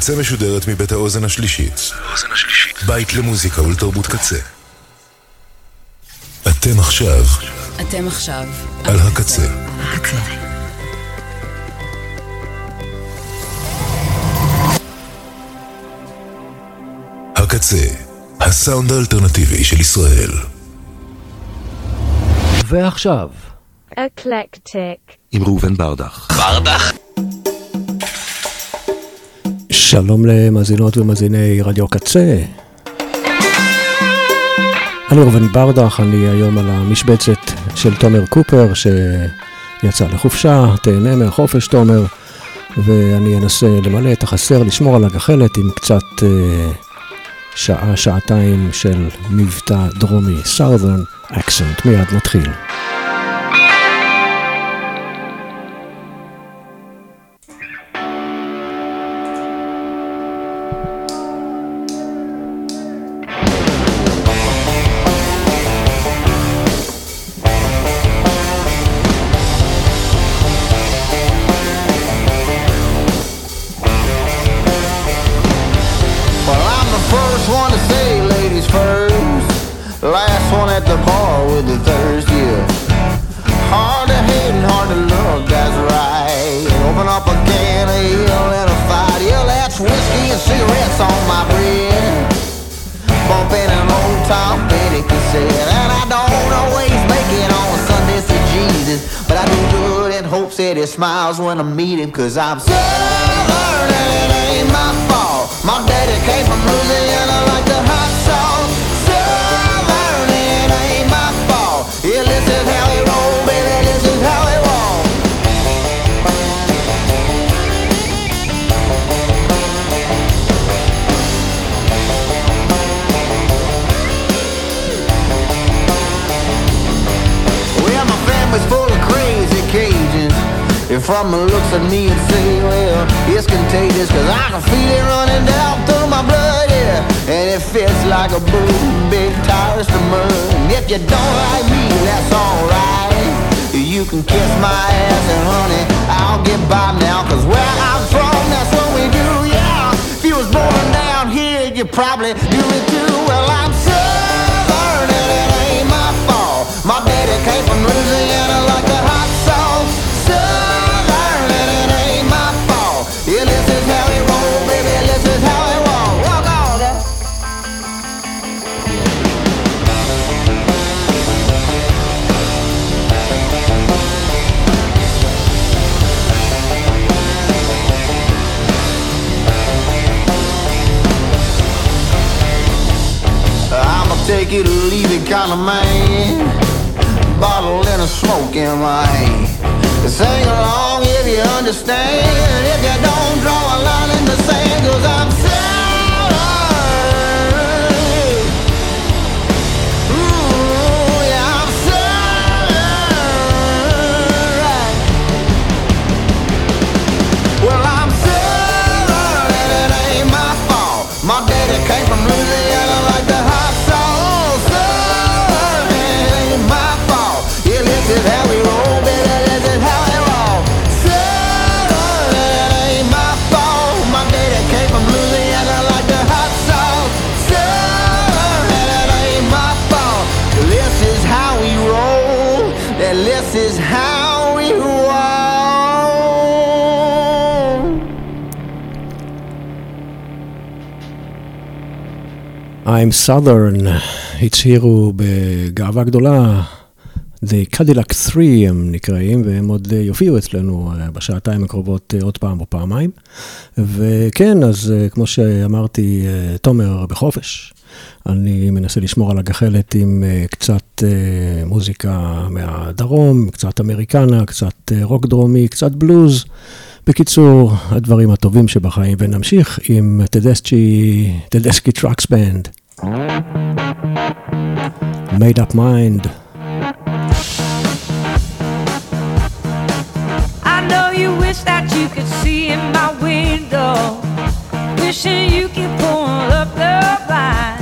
הקצה משודרת מבית האוזן השלישית. בית למוזיקה ולתרבות קצה. אתם עכשיו אתם עכשיו על הקצה. הקצה. הקצה, הסאונד האלטרנטיבי של ישראל. ועכשיו, Eclectic. עם ראובן ברדך. שלום למאזינות ומאזיני רדיו קצה. אני ראובן ברדך, אני היום על המשבצת של תומר קופר שיצא לחופשה, תהנה מהחופש תומר, ואני אנסה למלא את החסר, לשמור על הגחלת עם קצת אה, שעה, שעתיים של מבטא דרומי, Southern accent, מיד נתחיל. Cause I'm probably kind of man. Bottle and a smoke in my hand. Sing along if you understand. If you don't draw a line in the sand, cause I'm sorry. I'm Southern, הצהירו בגאווה גדולה, The Cadillac 3 הם נקראים, והם עוד יופיעו אצלנו אה, בשעתיים הקרובות אה, עוד פעם או פעמיים. וכן, אז אה, כמו שאמרתי, תומר בחופש. אני מנסה לשמור על הגחלת עם קצת מוזיקה מהדרום, קצת אמריקנה, קצת רוק דרומי, קצת בלוז. בקיצור, הדברים הטובים שבחיים, ונמשיך עם טדסקי, טדסקי טראקס בנד. made up mind. I know you wish that you could see in my window. Wishing you could pull up the blind.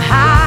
high.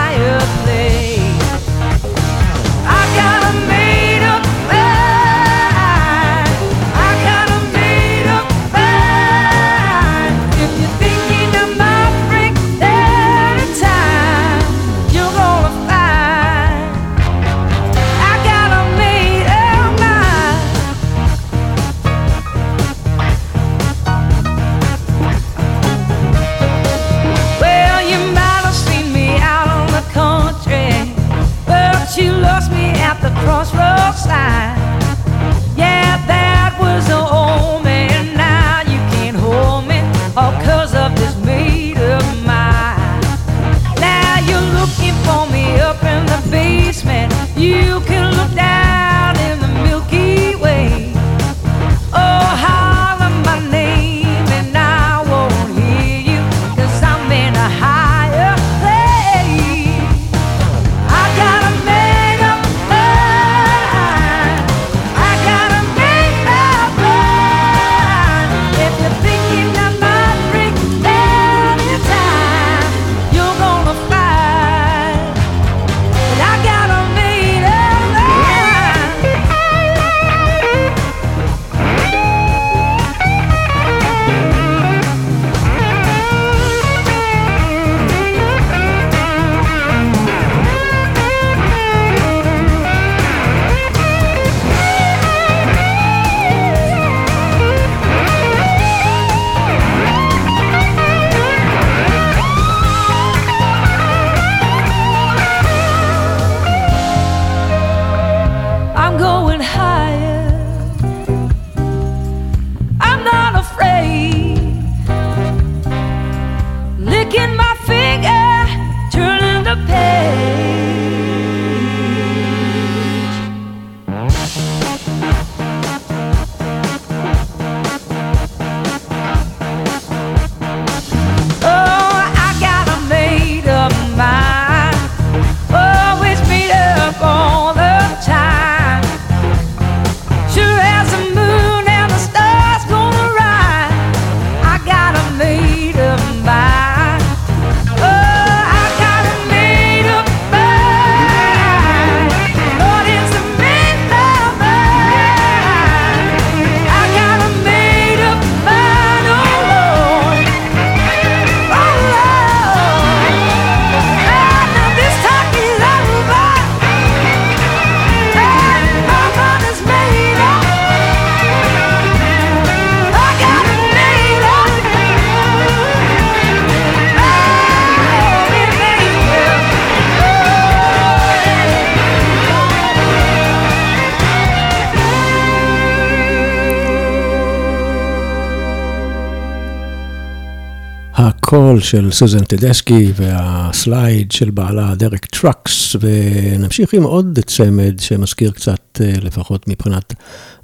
קול של סוזן טדסקי והסלייד של בעלה דרק טרקס, ונמשיך עם עוד צמד שמזכיר קצת, אה, לפחות מבחינת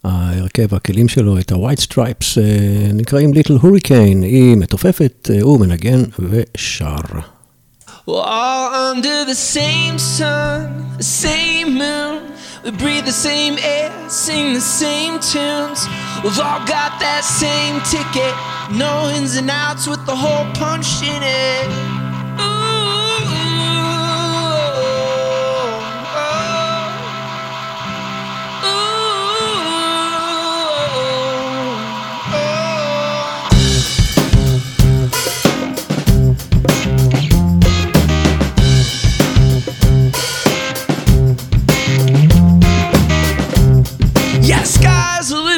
הרכב הכלים שלו, את ה-white stripes, אה, נקראים ליטל הוריקיין היא מתופפת, אה, הוא מנגן ושר. We're all under the same sun, the same moon. We breathe the same air, sing the same tunes. We've all got that same ticket, no ins and outs with the hole punched in it. Ooh.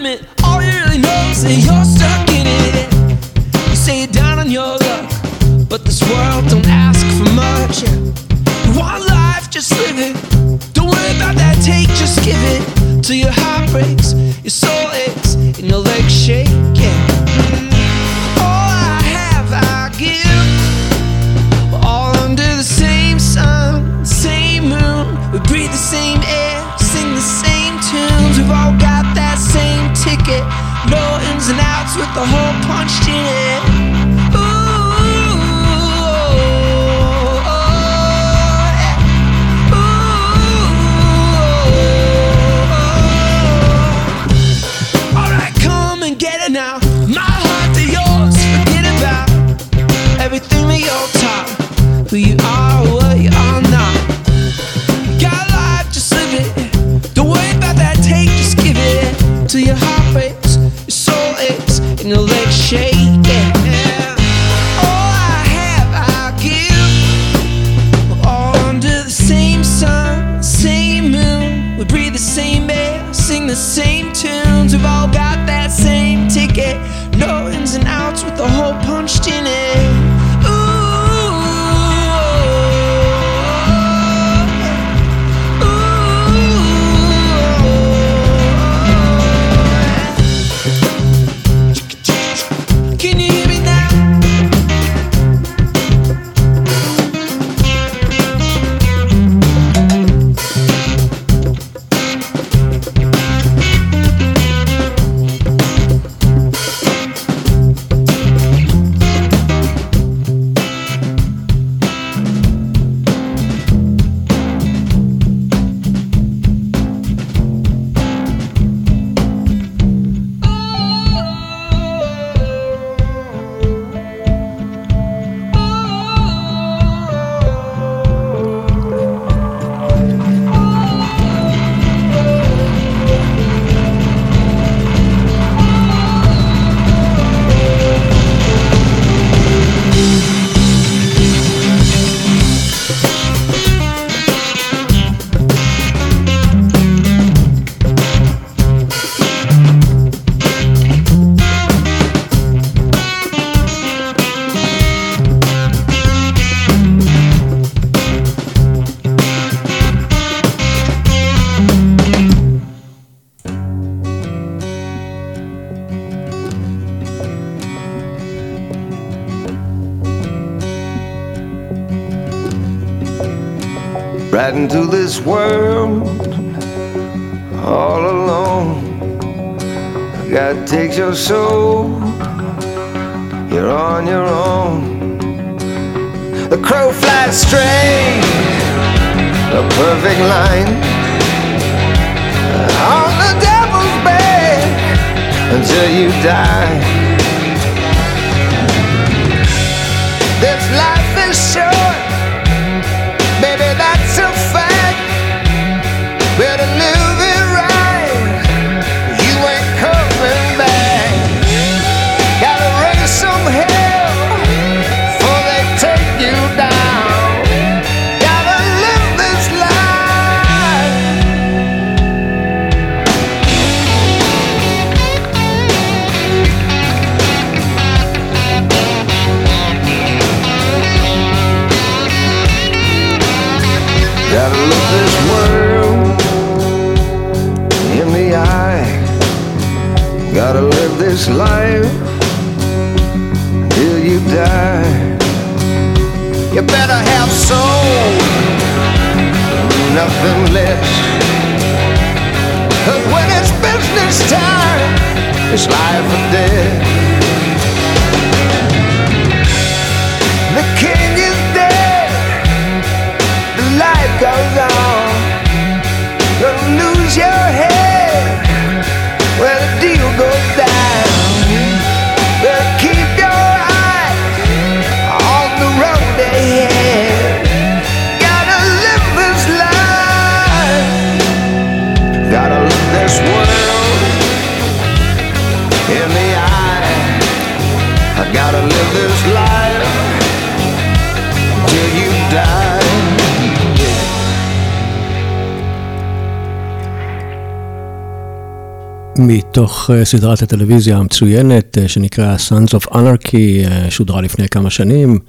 limit. All you really know is that you're stuck in it. You say you're down on your luck, but this world don't ask for much. You want life, just live it. Don't worry about that take, just give it. Till your heart breaks, your soul aches, and your legs shake. Yeah. with a hole punched in. This world all alone. God takes your soul, you're on your own. The crow flies straight, a perfect line on the devil's back until you die. Soul, nothing less. Cause when it's business time, it's life or death. מתוך אה, סדרת הטלוויזיה המצוינת אה, שנקרא Sons of Anarchy, אה, שודרה לפני כמה שנים,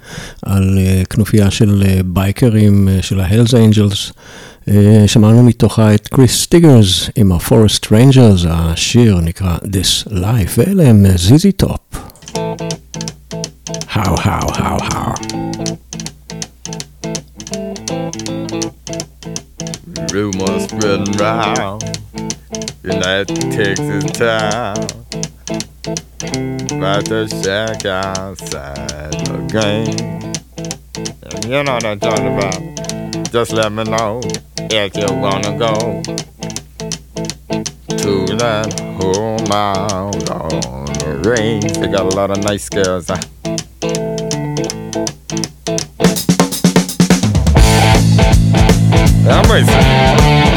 על כנופיה של בייקרים של ה-Hells Angels. שמענו מתוכה את קריס סטיגרס עם ה-Forest Rangers, השיר נקרא This Life, ואלה הם זיזי טופ. How, how, how, how. Rumors spreading round that Texas town about the shack outside La Grange. You know what I'm talking about. Just let me know if you wanna go to that home out on the range. They got a lot of nice girls. Huh? I'm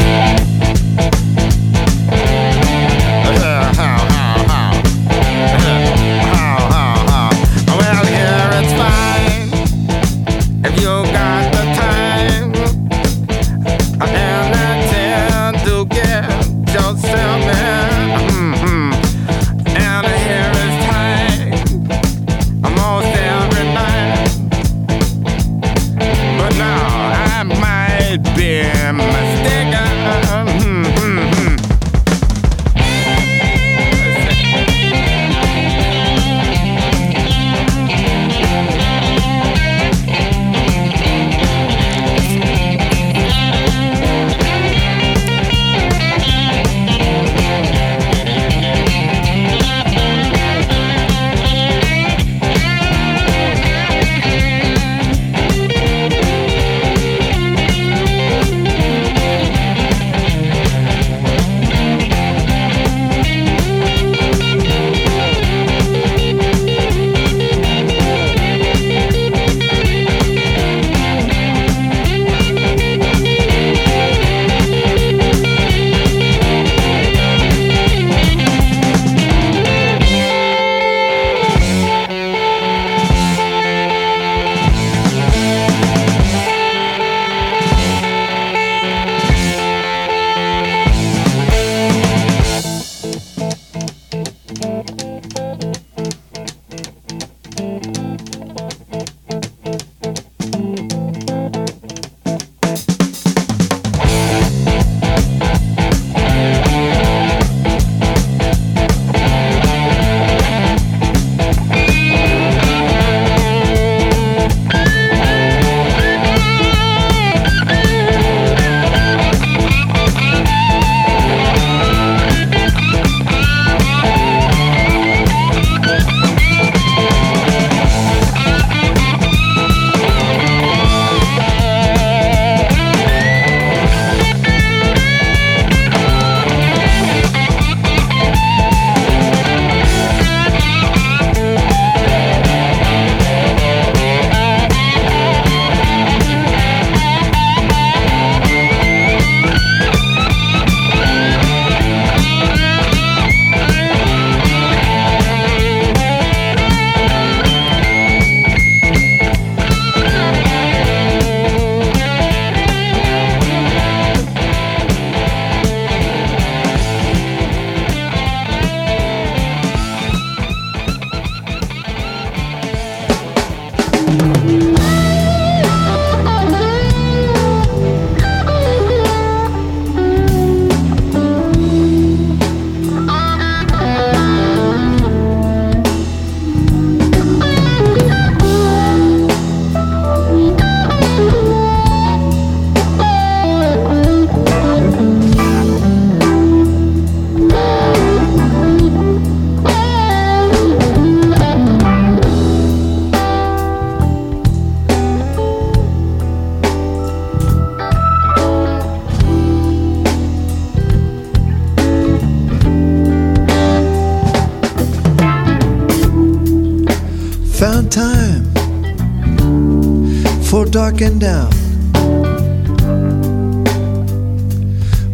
Dark and down,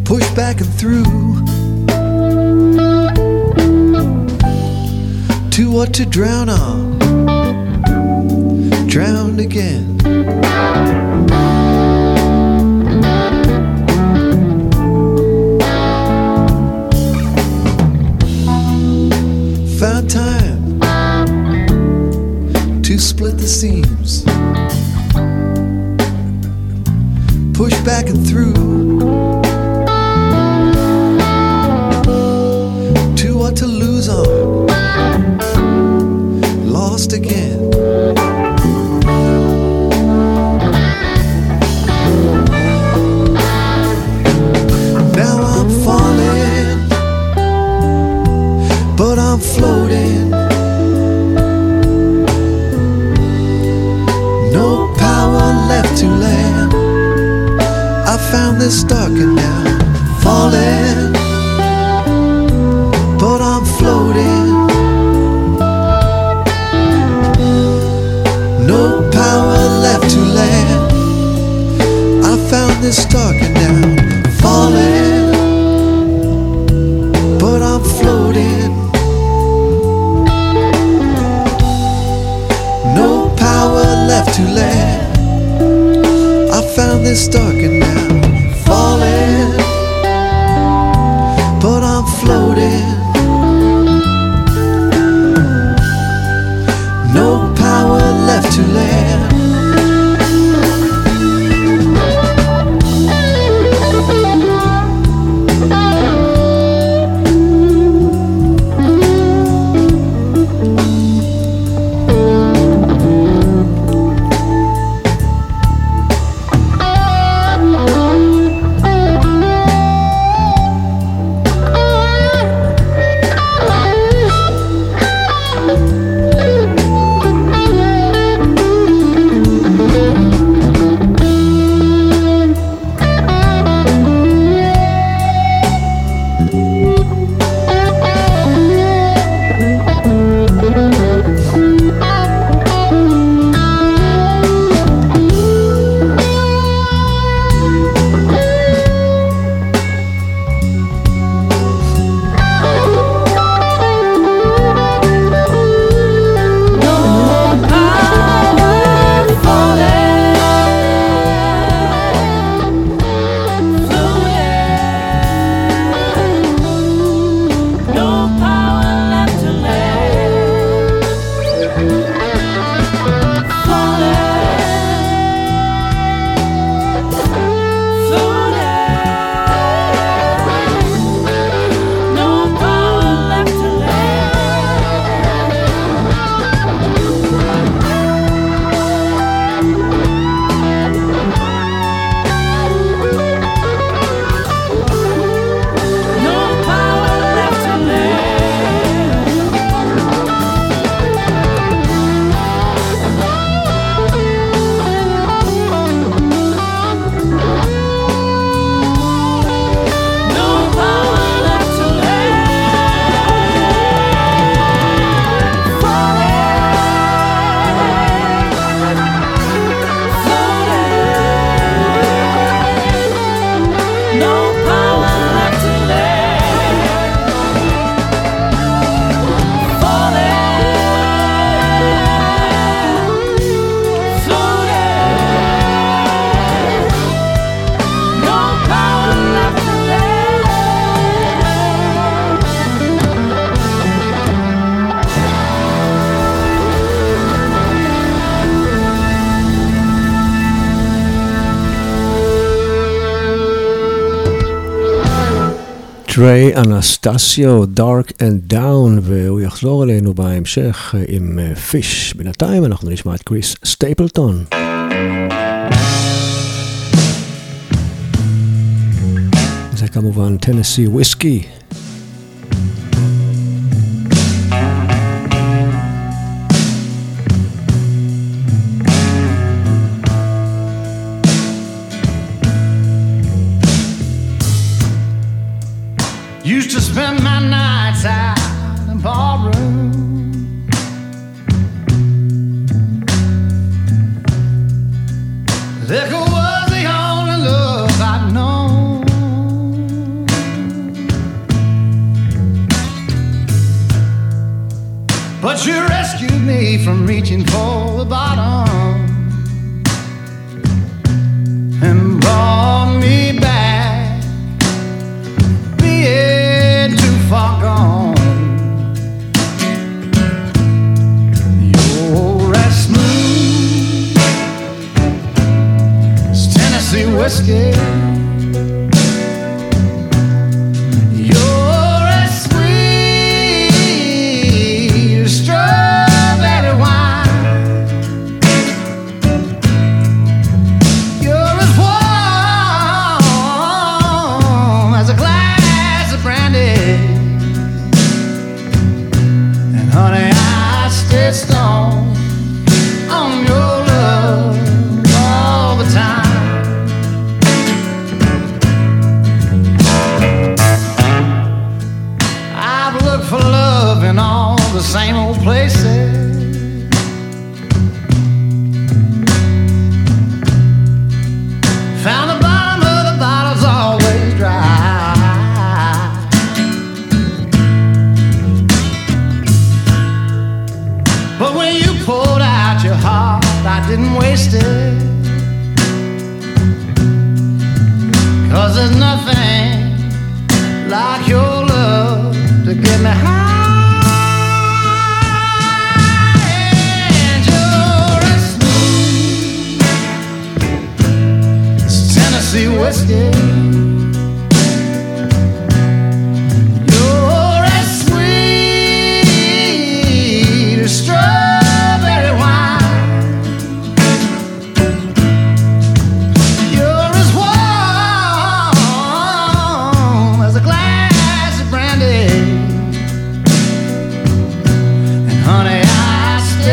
Push back and through to what to drown on, drowned again. דרי אנסטסיו, Dark and Down, והוא יחזור אלינו בהמשך אה, עם אה, פיש. בינתיים אנחנו נשמע את קריס סטייפלטון. זה כמובן טנסי וויסקי.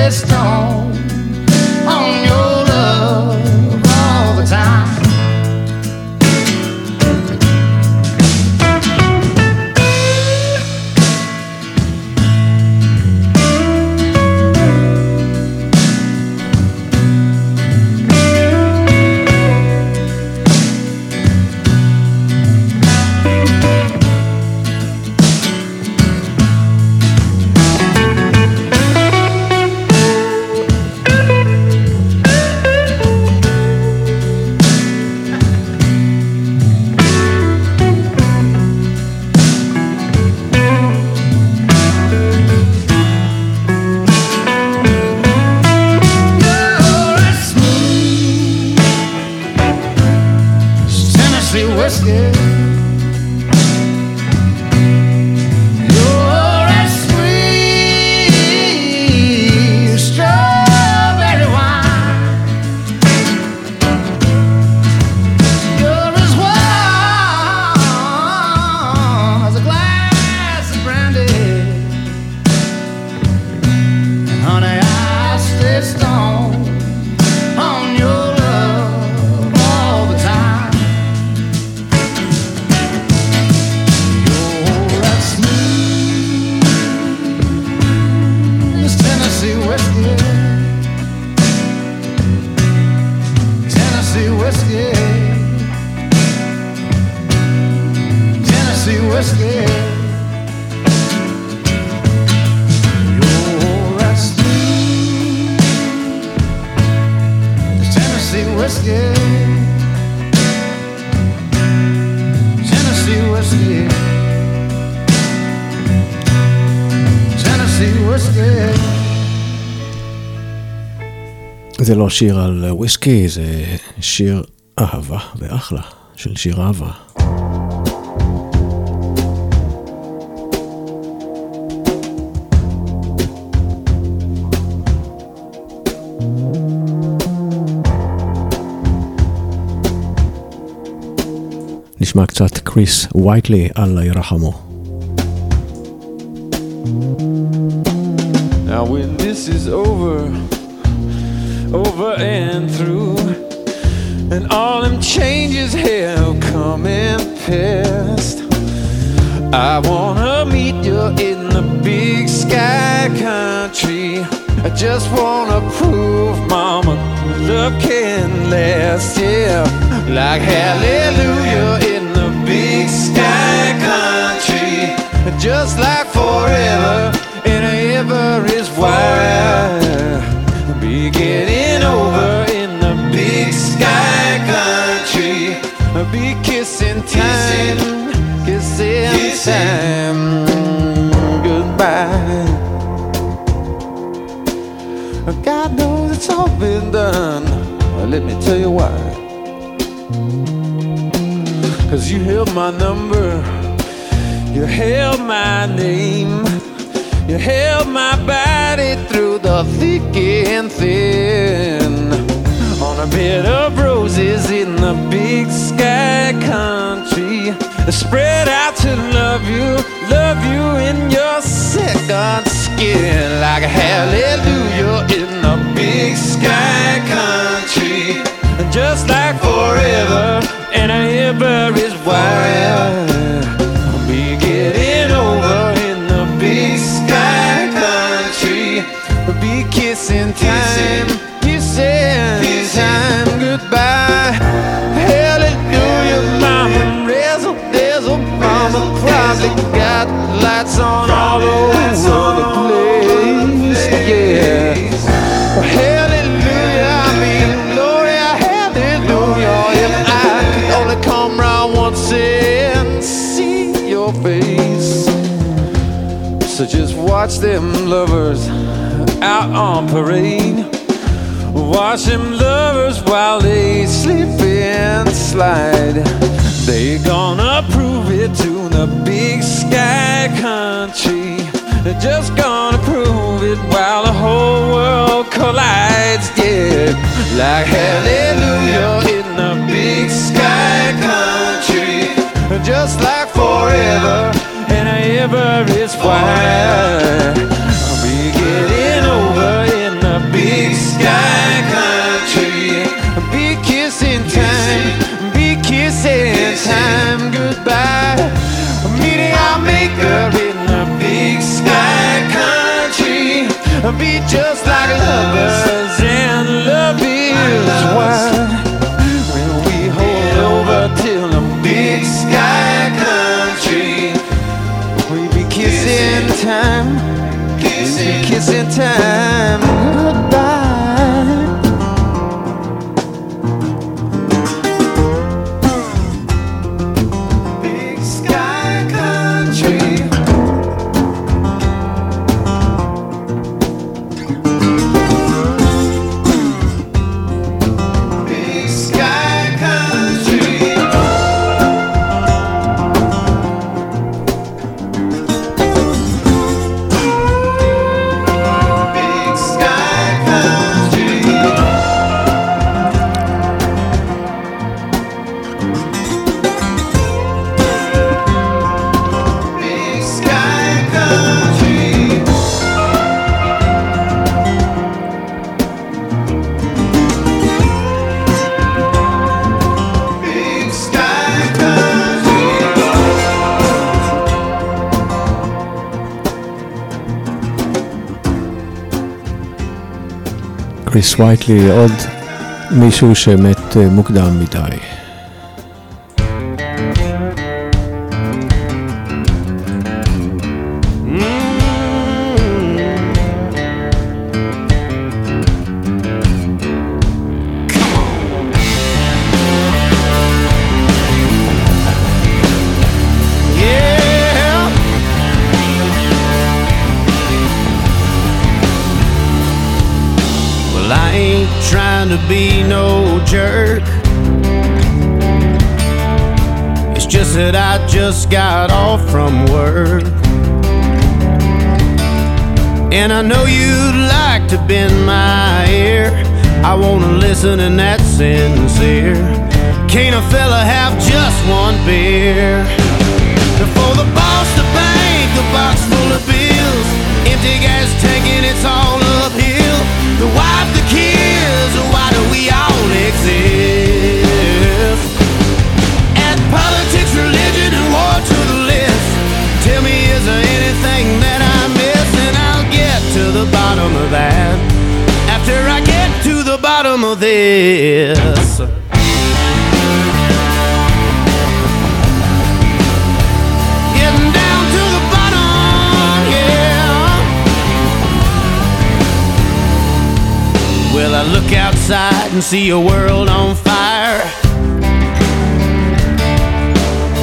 this stone. שיר על וויסקי, זה שיר אהבה ואחלה של שיר אהבה. נשמע קצת קריס וייטלי, אללה ירחמו. Now when this is over over and through. And all them changes have come and passed. I wanna meet you in the big sky country. I just wanna prove, Mama, love can last, yeah. Like hallelujah in the big sky country. Just like forever, and ever is wild. Time, kissing time. Goodbye. God knows it's all been done. Let me tell you why. Cause you held my number, you held my name, you held my body through the thick and thin. On a bed of roses in the big sky country, spread out to love you, love you in your second skin, like a hallelujah in the big sky country, just like forever and ever is watch them lovers out on parade. Watch them lovers while they slip and slide. They gonna prove it to the big sky country. They're just gonna prove it while the whole world collides. Yeah, like hallelujah in the big sky country. Just like forever ever is I'll be getting over in the big sky country. Be kissing time, be kissing time goodbye. Meeting our maker in the big sky country. Be just like lovers קריס וייטלי, עוד מישהו שמת אה, מוקדם מדי. And that's sincere. Can't a fella have just one beer? This. Getting down to the bottom, yeah. Well, I look outside and see a world on fire.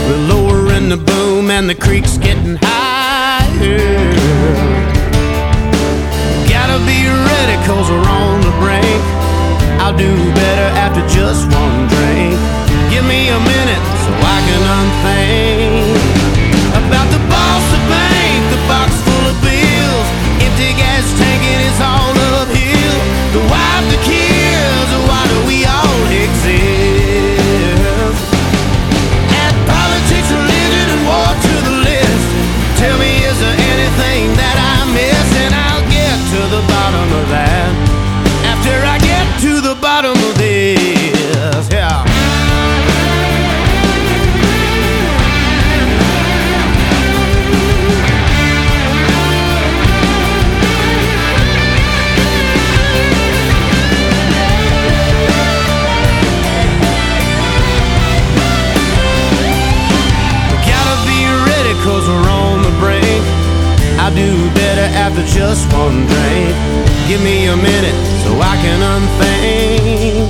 We're lowering the boom and the creek's getting higher. Gotta be ready cause we're on the brink. I'll do better after just one drink. Give me a minute so I can unthink just one drink. Give me a minute so I can unthink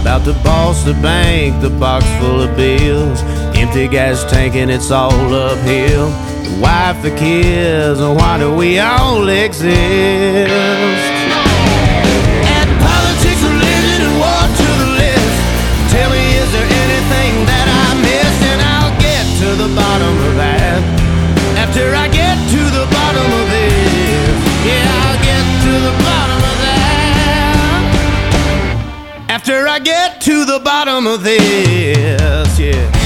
about the boss, the bank, the box full of bills, empty gas tank and it's all uphill. The wife, the kids, and why do we all exist? Add politics, religion, and war to live tell me is there anything that i'm missing i'll get to the list. Tell me, of this, yeah.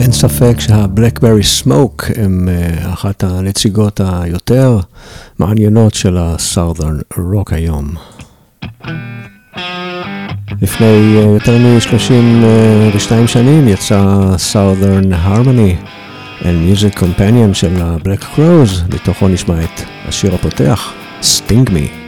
אין ספק שהבלקברי סמוק הם אה, אחת הנציגות היותר מעניינות של הסארדרן רוק היום. לפני אה, יותר מ-32 שנים יצא סארדרן הרמוני and Music Companion של ה-Black Crows, מתוכו נשמע את השיר הפותח, Sting Me.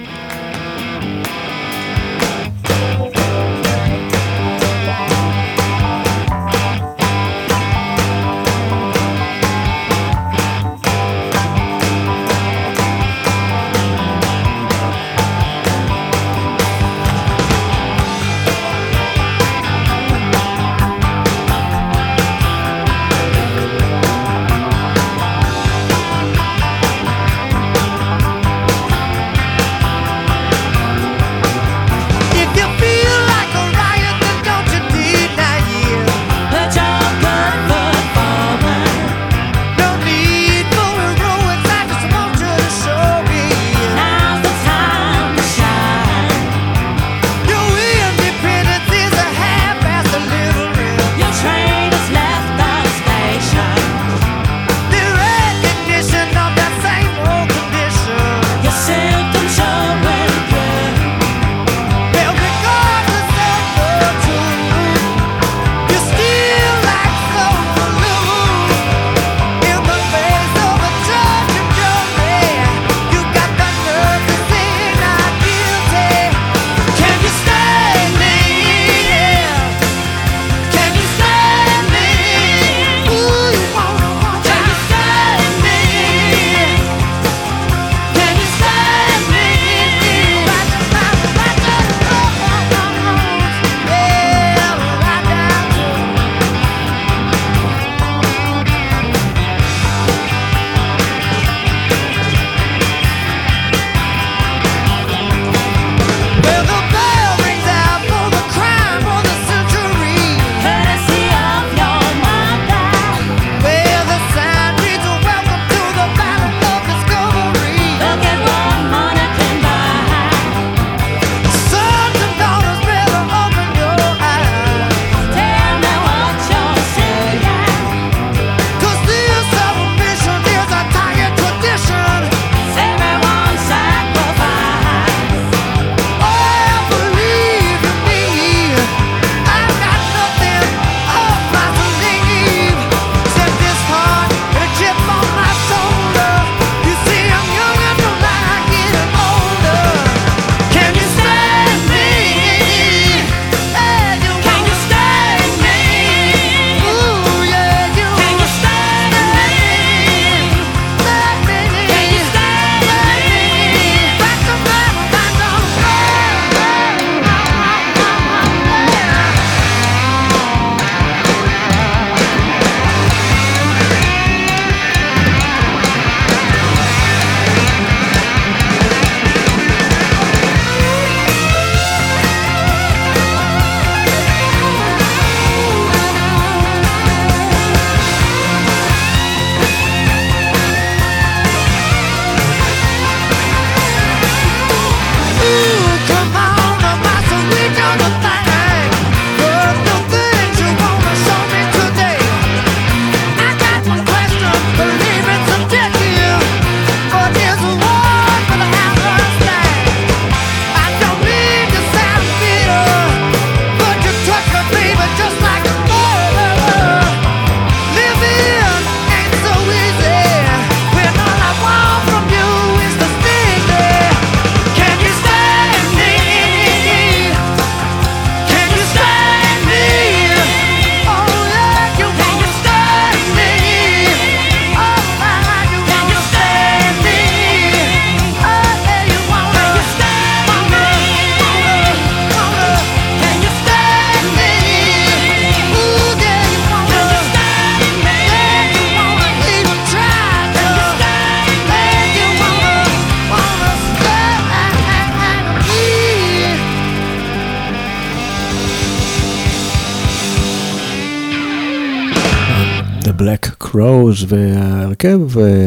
The Black Crows וההרכב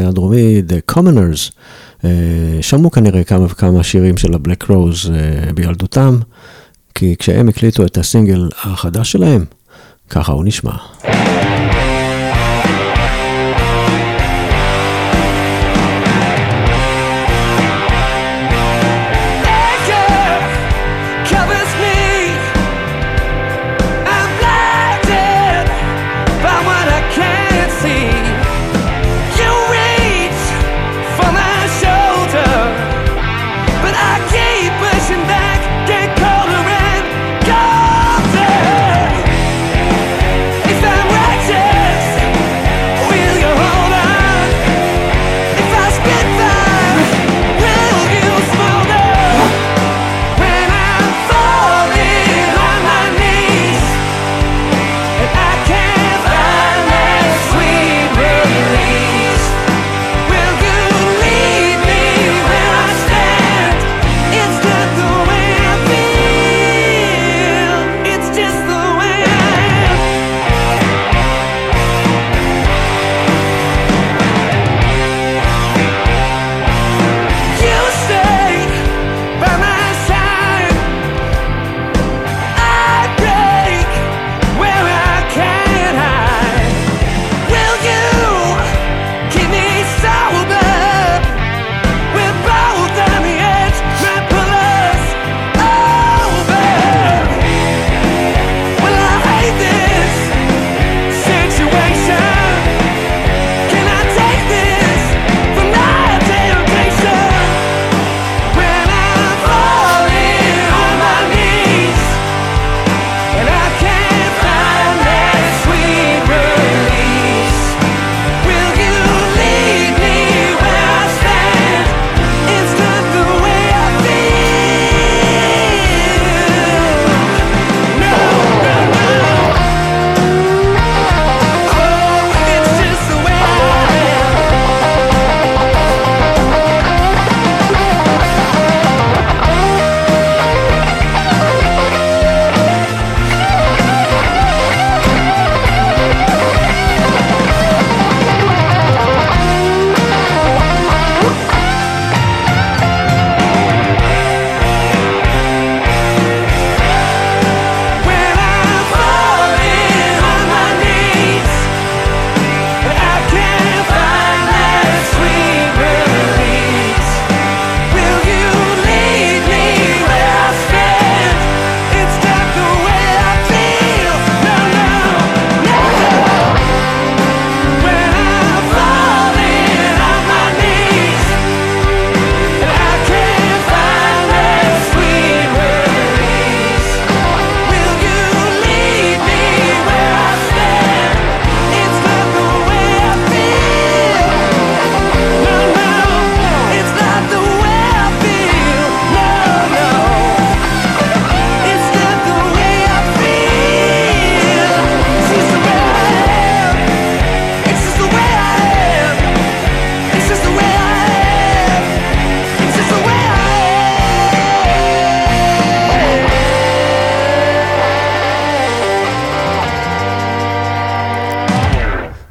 הדרומי The Commoners. אה, שמעו כנראה כמה וכמה שירים של ה-Black Crows אה, בילדותם, כי כשהם הקליטו את הסינגל החדש שלהם, ככה הוא נשמע.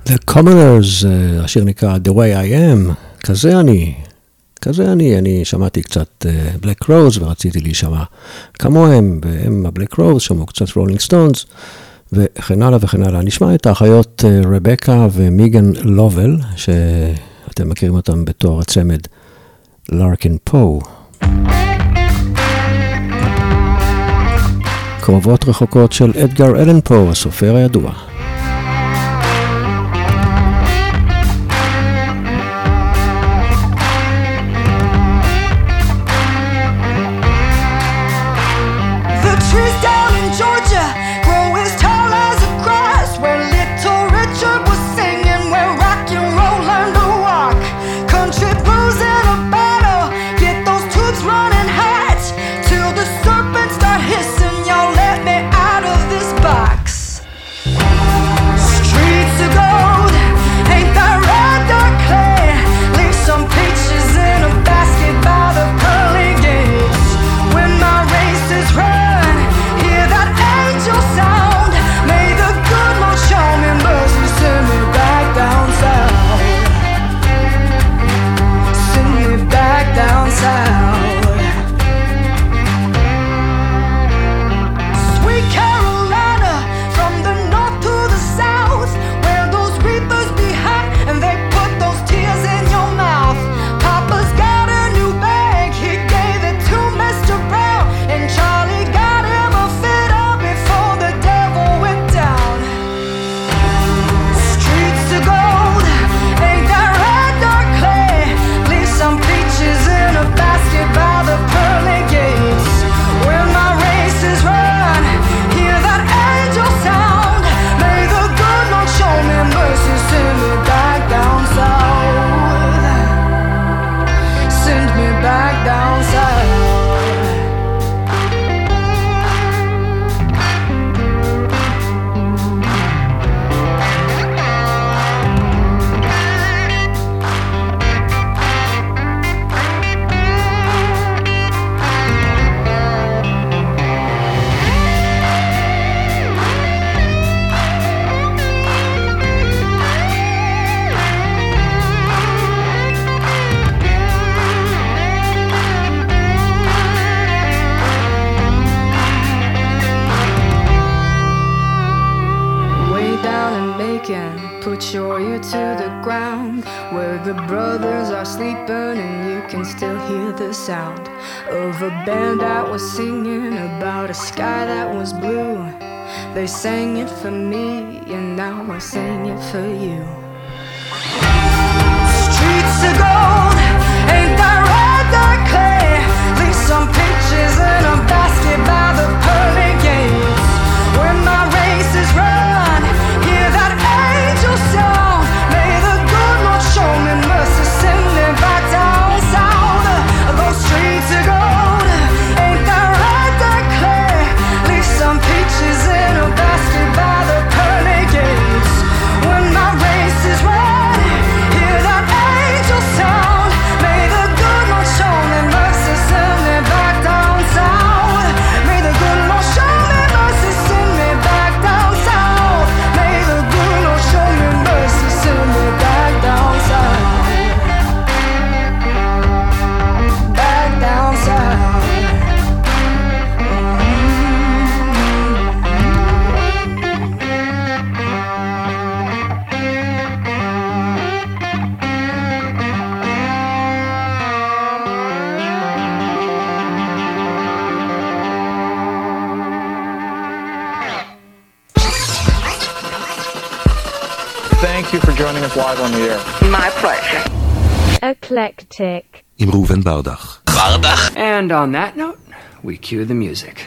The Commoners, אה, השיר נקרא The Way I Am, כזה אני, כזה אני, אני שמעתי קצת אה, Black Rose ורציתי להישמע כמוהם, והם ה-Black Rose, שמעו קצת Rolling Stones, וכן הלאה וכן הלאה. נשמע את האחיות אה, רבקה ומיגן לובל, שאתם מכירים אותם בתור הצמד לארקין פו. קרובות רחוקות של אדגר אלן פו, הסופר הידוע. sound of a band that was singing about a sky that was blue. They sang it for me, and now I sing it for you. Streets of gold, ain't that red, that clay? Leave some pictures in a basket by the pearly. live on the air. My pleasure. Eclectic. Im Reuven Bardach. Bardach. And on that note, we cue the music.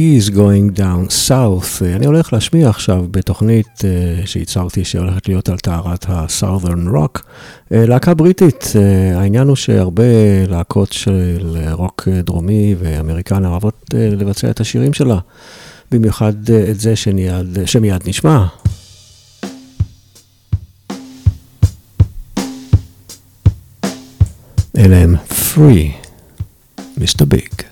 Keys Going Down South. אני הולך להשמיע עכשיו בתוכנית אה, uh, שייצרתי שהולכת להיות על טהרת ה-Southern Rock, uh, להקה בריטית. Uh, העניין הוא שהרבה להקות של רוק דרומי ואמריקן אוהבות uh, לבצע את השירים שלה, במיוחד uh, את זה שמיד, uh, שמיד נשמע. אלה הם Free, מיסטר ביג.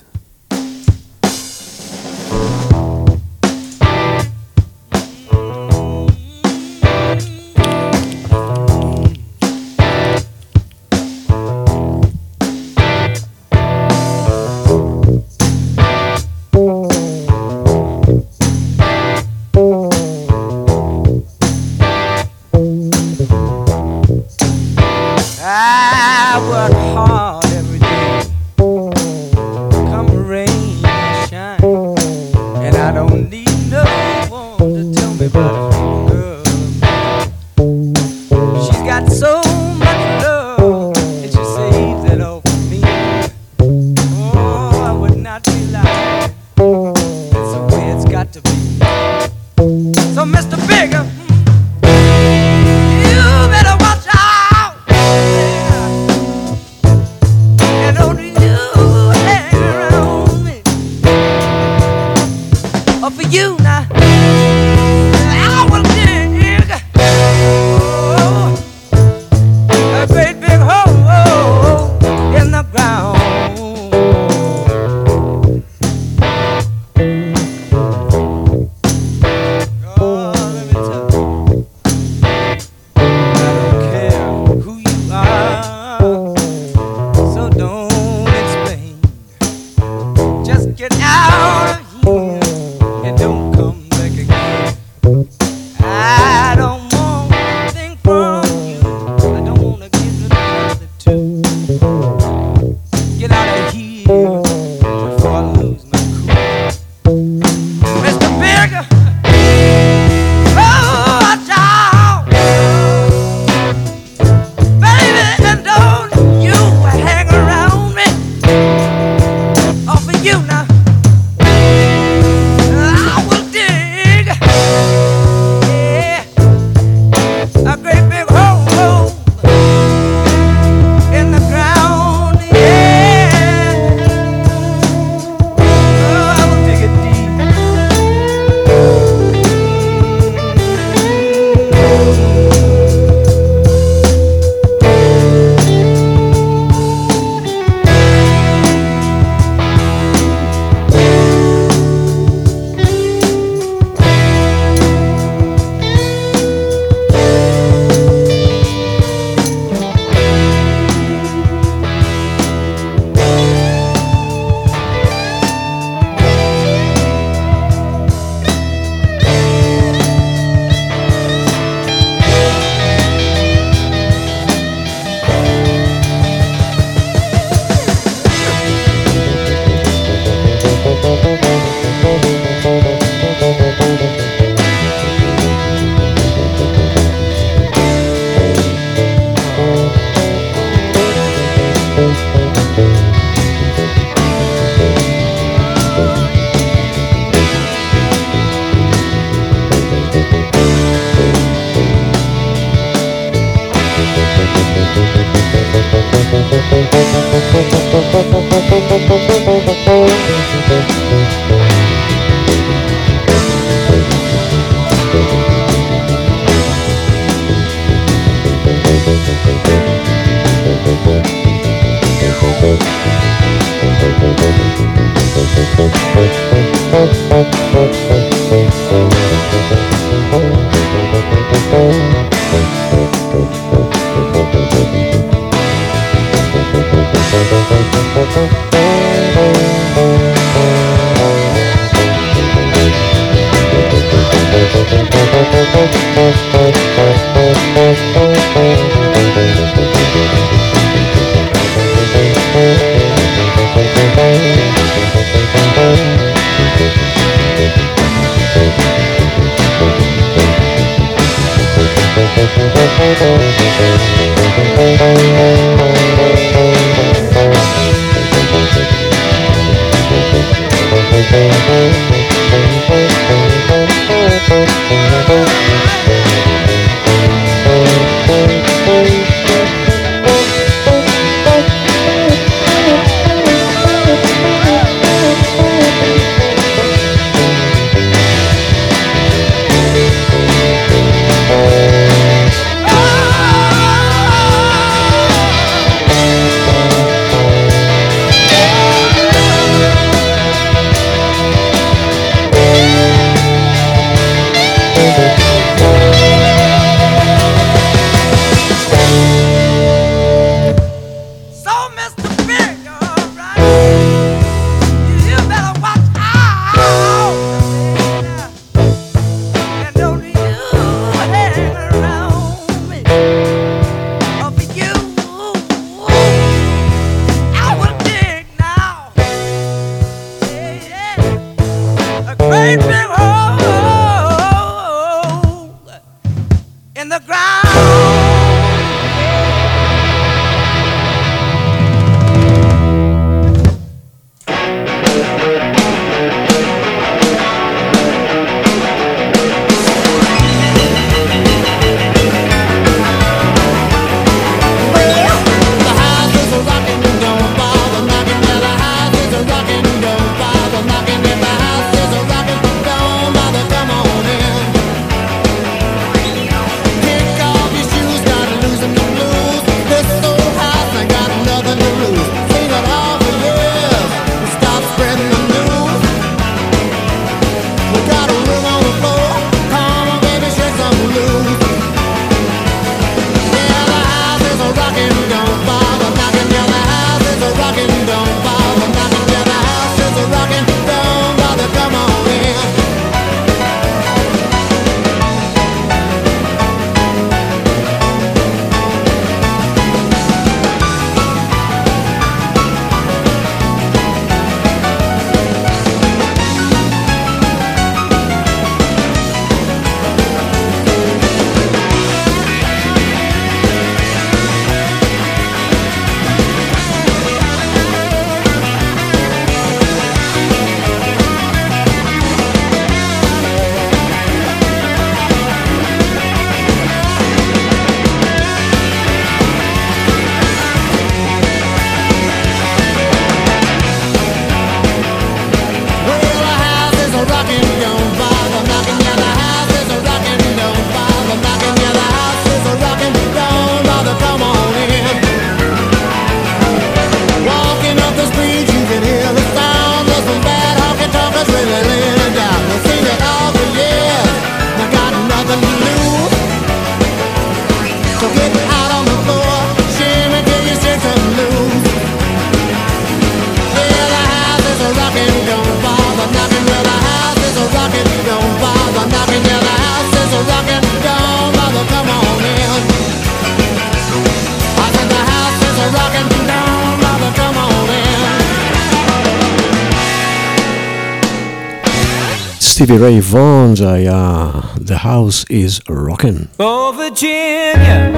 Stevie Ray Vaughan's I, uh, The House is rocking. Oh, Virginia,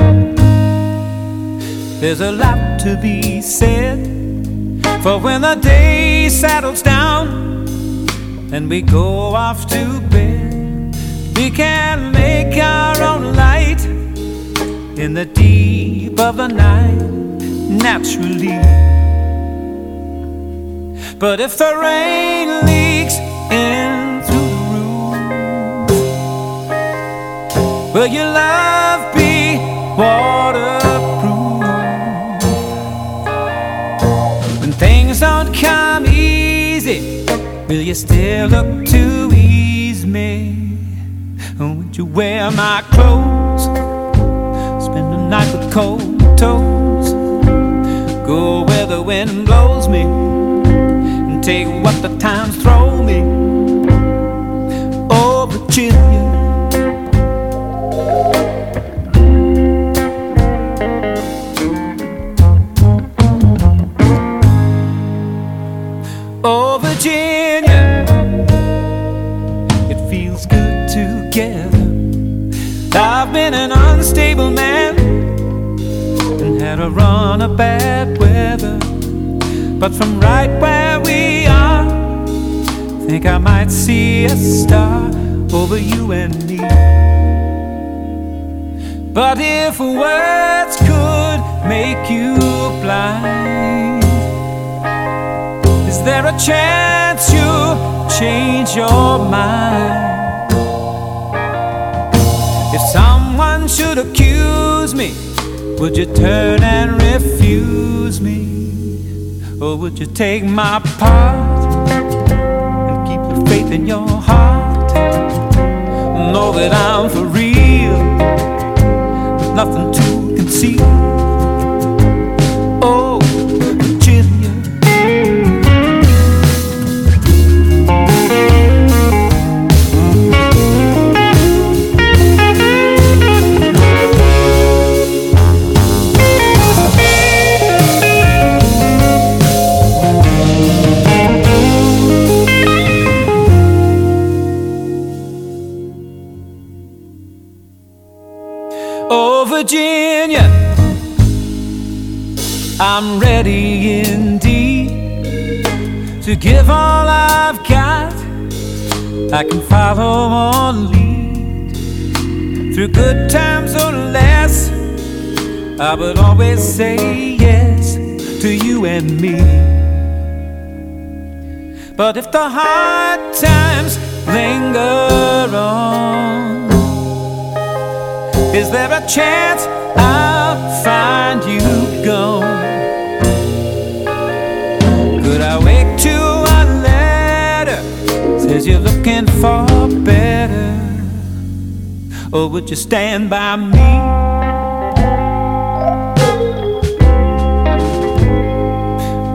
there's a lot to be said. For when the day settles down and we go off to bed, we can make our own light in the deep of the night naturally. But if the rain leaks in will your love be waterproof? When things don't come easy, will you still look to ease me? Or would you wear my clothes? Spend the night with cold toes? Go where the wind blows me and take what the times throw me. you're. If someone should accuse me, would you turn and refuse me? Or would you take my part and keep the faith in your heart? Know that I'm for real, nothing to conceal. to give all I've got. I can follow on lead through good times or less. I would always say yes to you and me. But if the hard times linger on, is there a chance I? Is you looking for better? Or would you stand by me?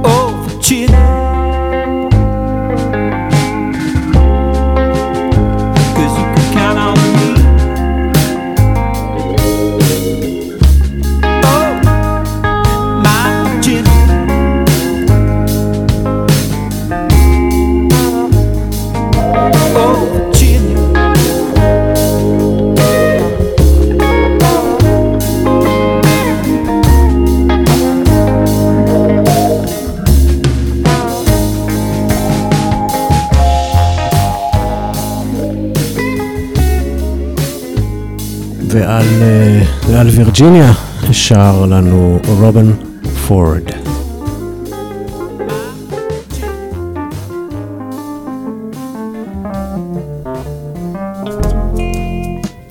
Oh, Virginia. על, על וירג'יניה שר לנו רובן פורד.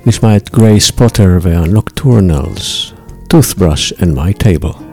נשמע את גרייס פוטר והנוקטורנלס, Toothbrush and My Table.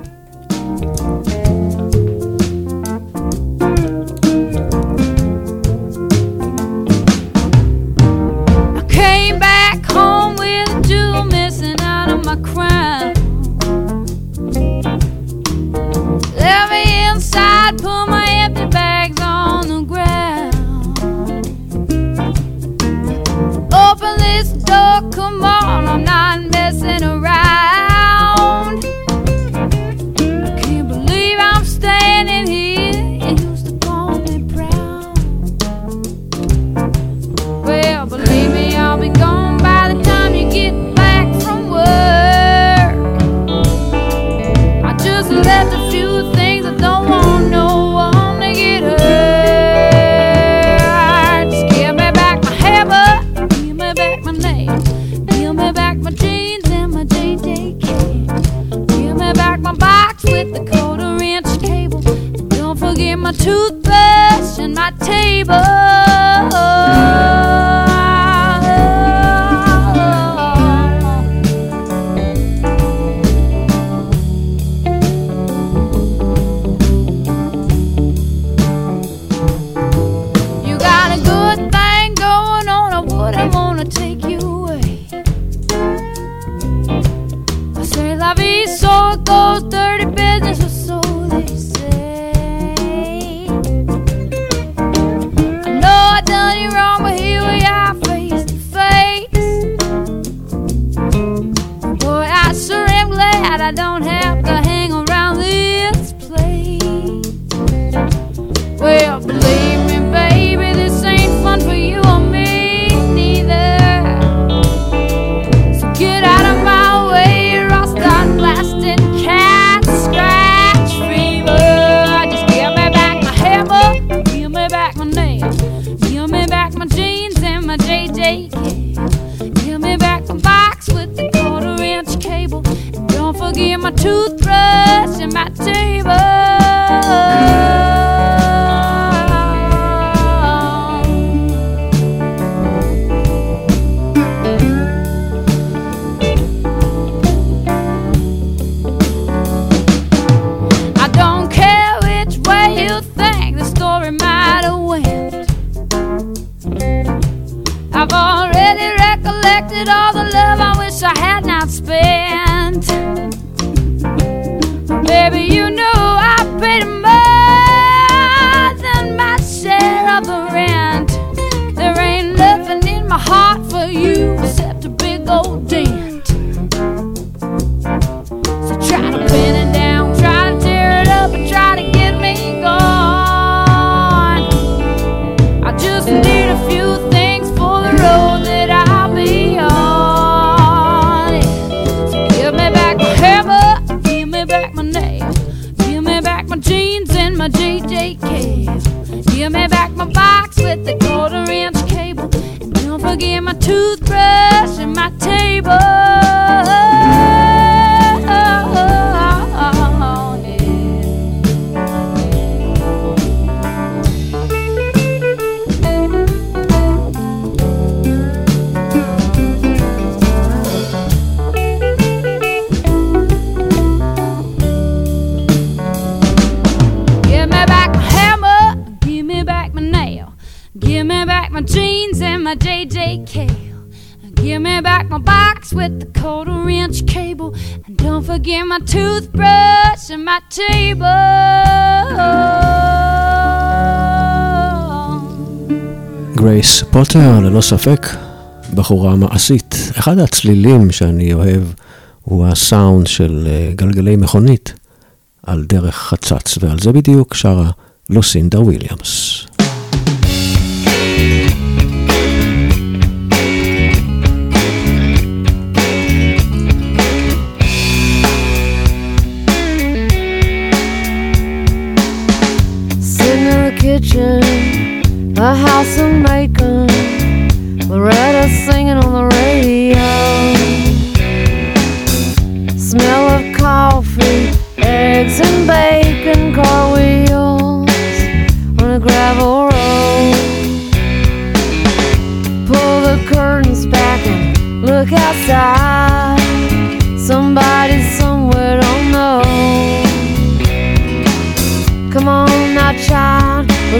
פוטר, ללא ספק, בחורה מעשית. אחד הצלילים שאני אוהב הוא הסאונד של אה, גלגלי מכונית על דרך חצץ, ועל זה בדיוק שרה לוסינדה וויליאמס.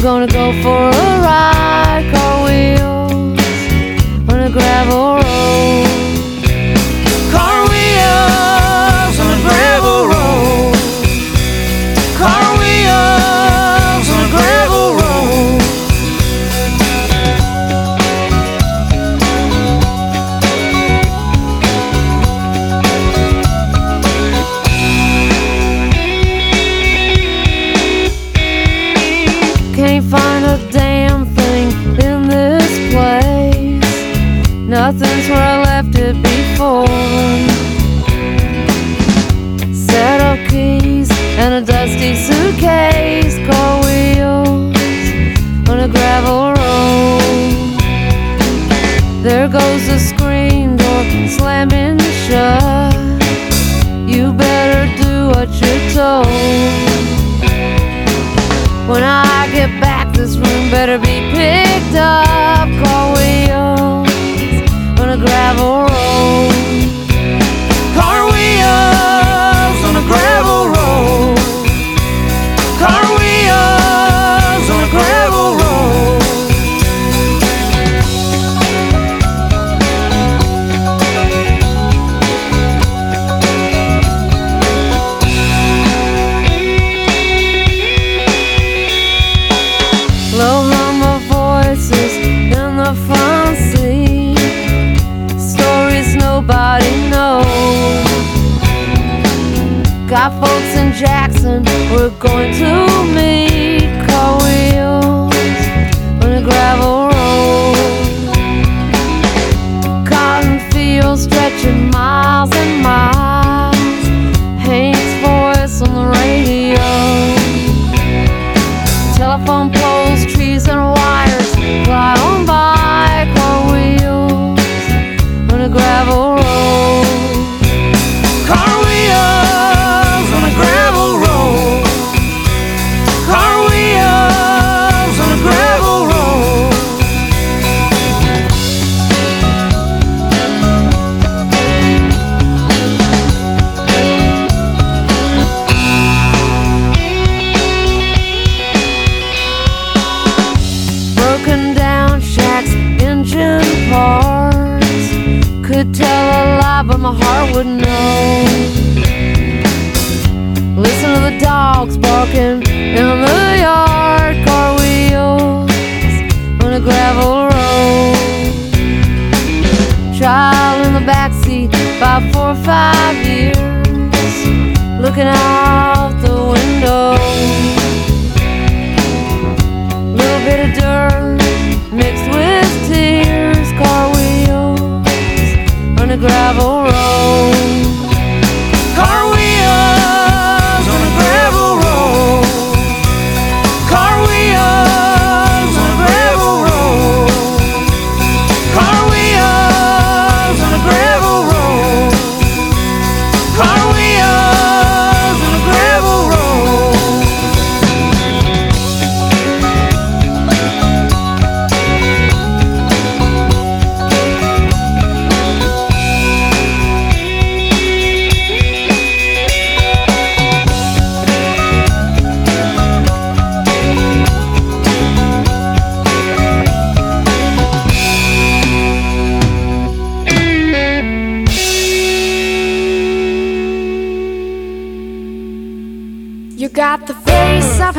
gonna go for a ride, car wheel.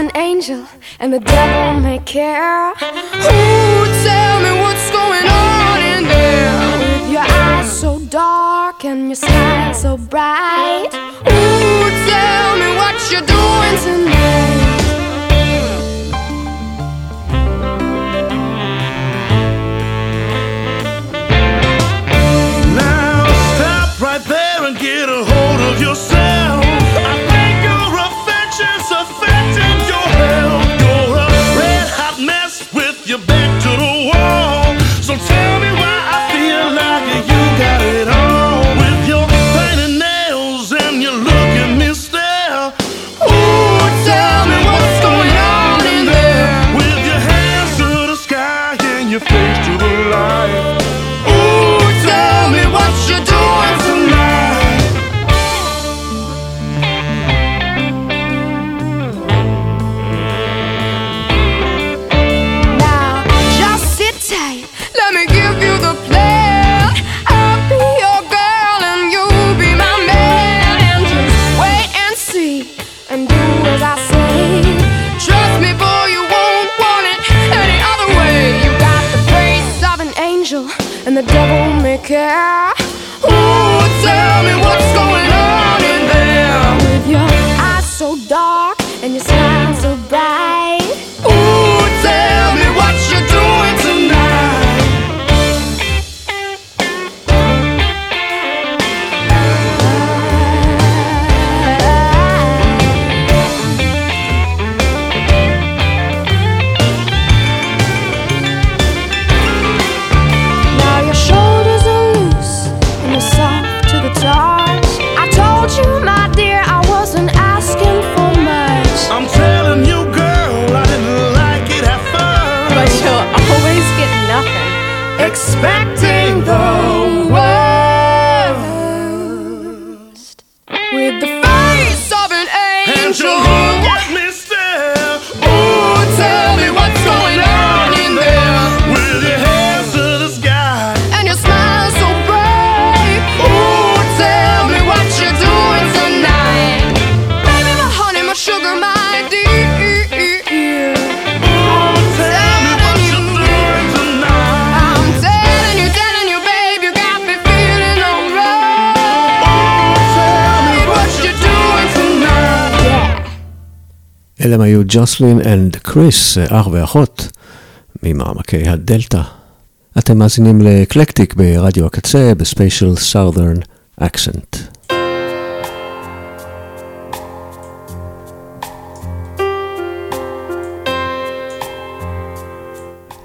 an angel and the devil may care. Ooh, tell me what's going on in there. With your eyes so dark and your smile so bright. Ooh, tell me what you're doing tonight. אלה הם היו ג'וסלין אנד קריס, אח ואחות ממעמקי הדלתא. אתם מאזינים לאקלקטיק ברדיו הקצה בספיישל סארת'רן אקסנט.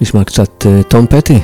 נשמע קצת אה, טום פטי.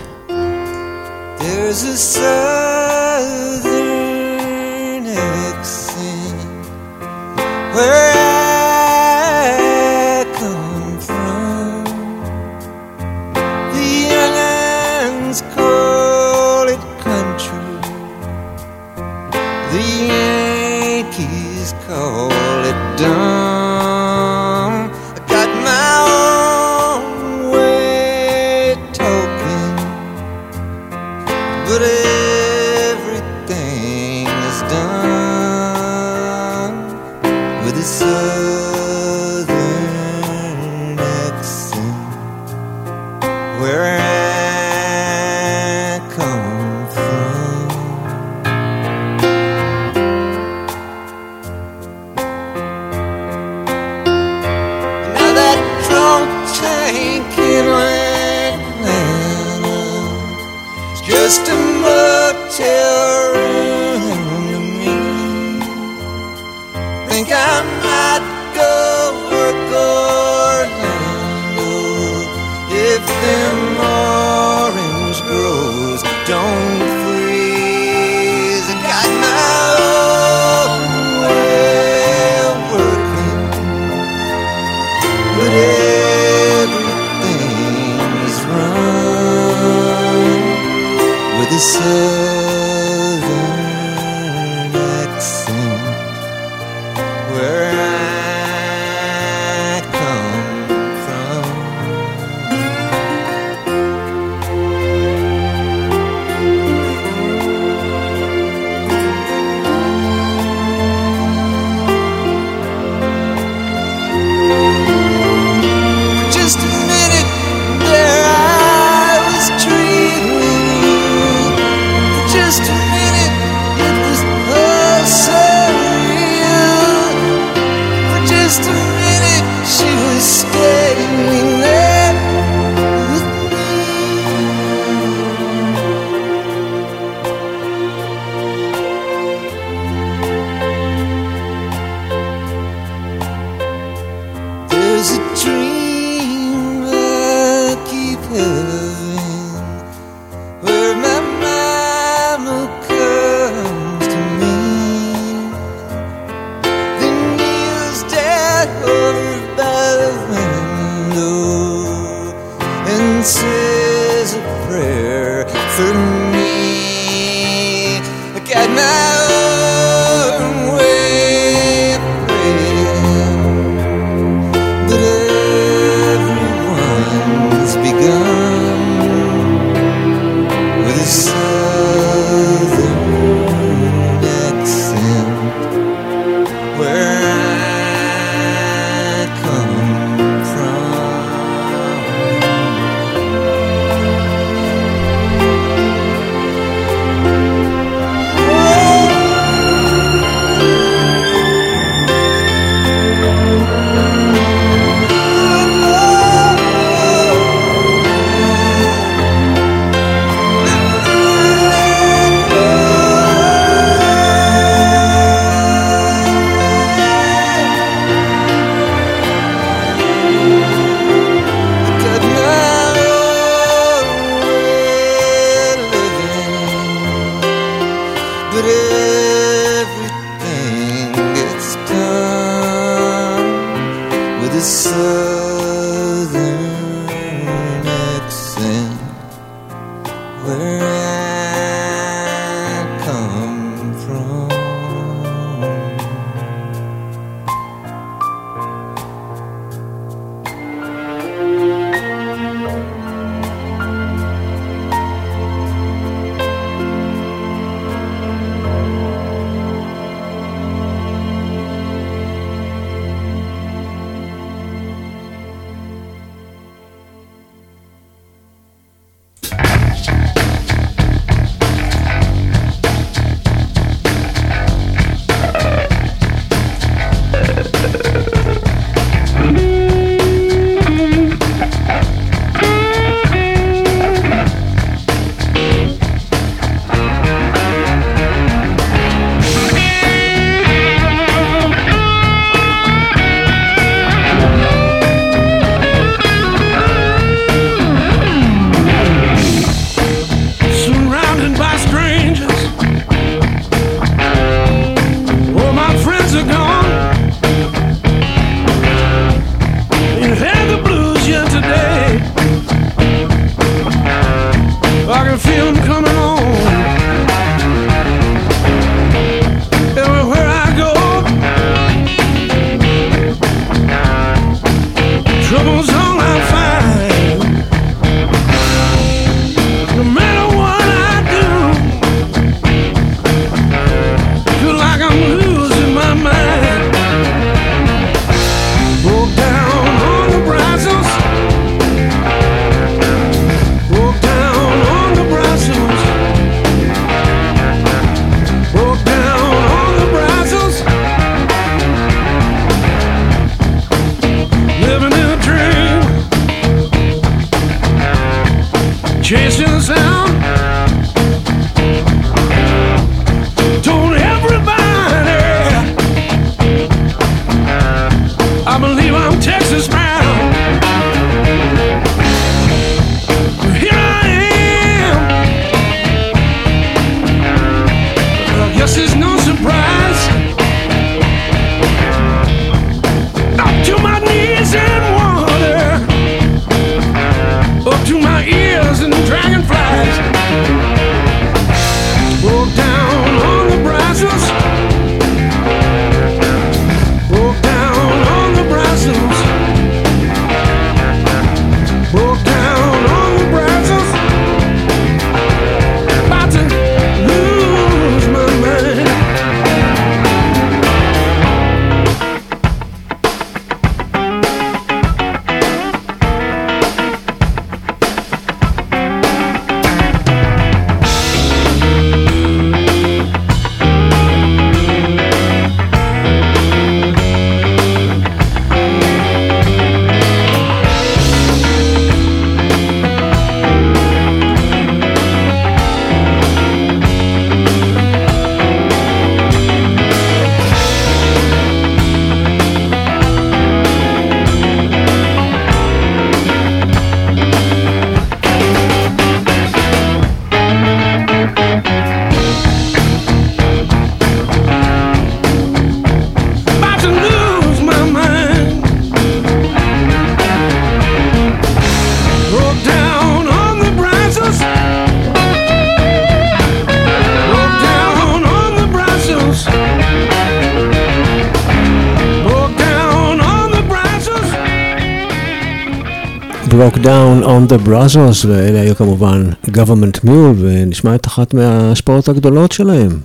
Broke Down on the Brazos, ואלה היו כמובן Government Mule, ונשמע את אחת מההשפעות הגדולות שלהם.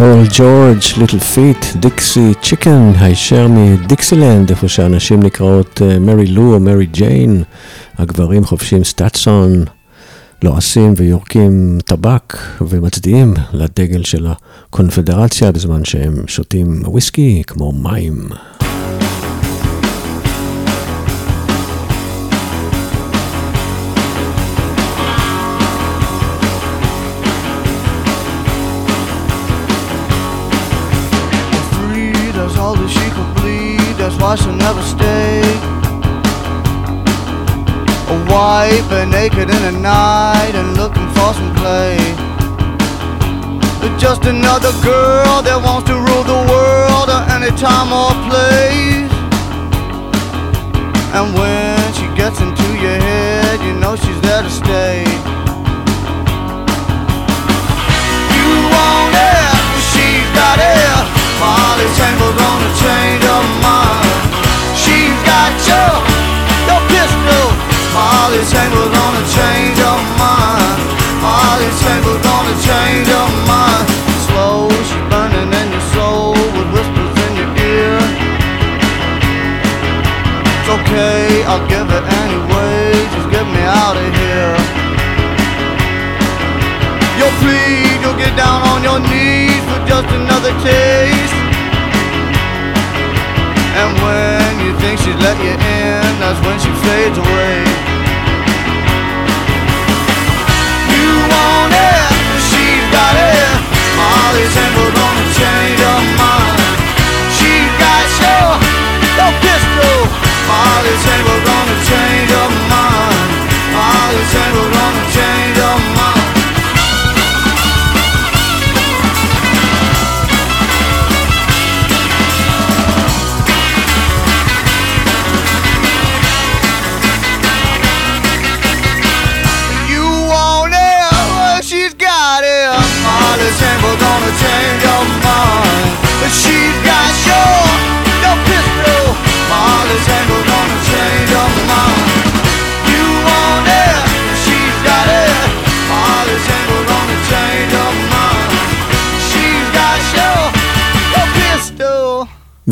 אורל ג'ורג', ליטל פיט, דיקסי צ'יקן, הישר מדיקסילנד, איפה שהנשים נקראות אה, מרי לו או מרי ג'יין, הגברים חובשים סטאצון, לועסים ויורקים טבק ומצדיעים לדגל של הקונפדרציה בזמן שהם שותים וויסקי כמו מים. wash another a wife a naked in the night and looking for some play. But just another girl that wants to rule the world at any time or place. And when she gets into your head you know she's there to stay. You want it, she got it. Molly tangled on a chain of mine your, pistol. Gonna change your mind. Gonna change mind. Slow, burning in your soul with whispers in your ear. It's okay, I'll give it anyway. Just get me out of here. You'll plead, you'll get down on your knees for just another taste. And when you think she's let you in, that's when she fades away. You want it, she's got it. Molly's chambers gonna change her mind. She's got your, your pistol. Molly's chambers gonna change her mind. Molly's never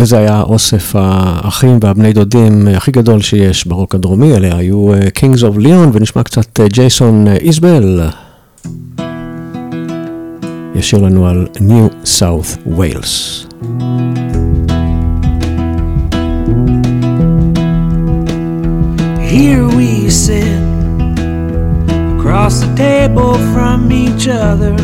וזה היה אוסף האחים והבני דודים הכי גדול שיש ברוק הדרומי, אלה היו אה, Kings of Leon, ונשמע קצת אה, ג'ייסון אה, איזבל. ישיר לנו על New South Wales. Here we sit across the table from each other,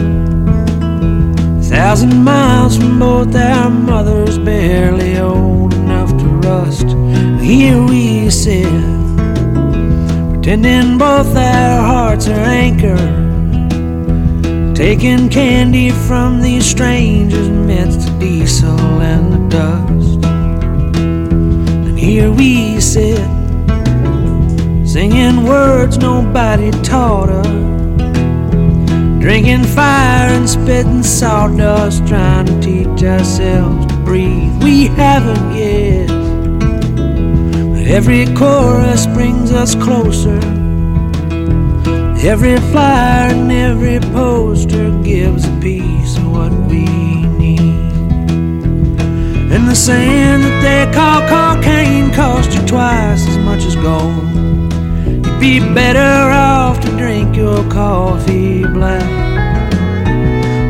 thousand miles from both our mothers, barely old enough to rust. Here we sit, pretending both our hearts are anchored, taking candy from these strangers amidst the diesel and the dust. And here we sit singing words nobody taught us, drinking fire and spitting sawdust, trying to teach ourselves to breathe. We haven't yet, but every chorus brings us closer. Every flyer and every poster gives a piece of what we need. And the sand that they call cocaine costs you twice as much as gold. Be better off to drink your coffee black.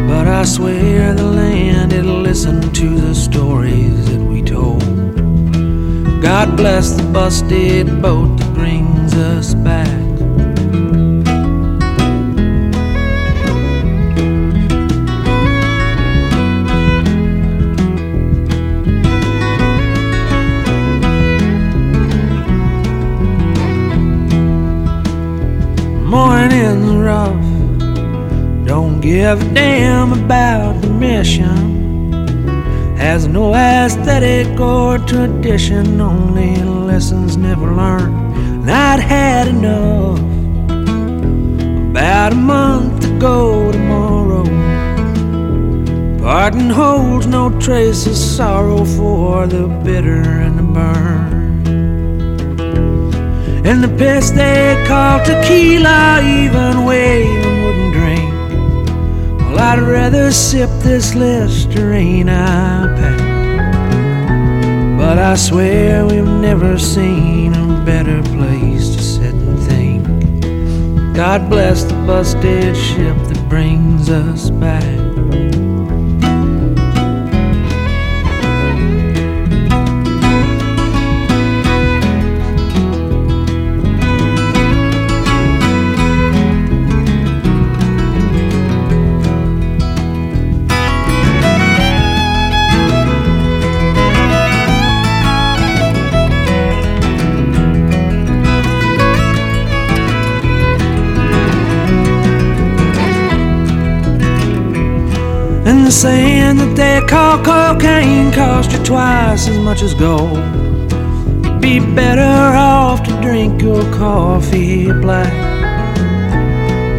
But I swear the land it'll listen to the stories that we told. God bless the busted boat that brings us back. Give a damn about the mission. Has no aesthetic or tradition, only lessons never learned. And I'd had enough about a month ago tomorrow. Pardon holds no trace of sorrow for the bitter and the burn. And the piss they call tequila, even. Well, I'd rather sip this Listerine I packed. But I swear we've never seen a better place to sit and think. God bless the busted ship that brings us back. The sand that they call cocaine cost you twice as much as gold. Be better off to drink your coffee black.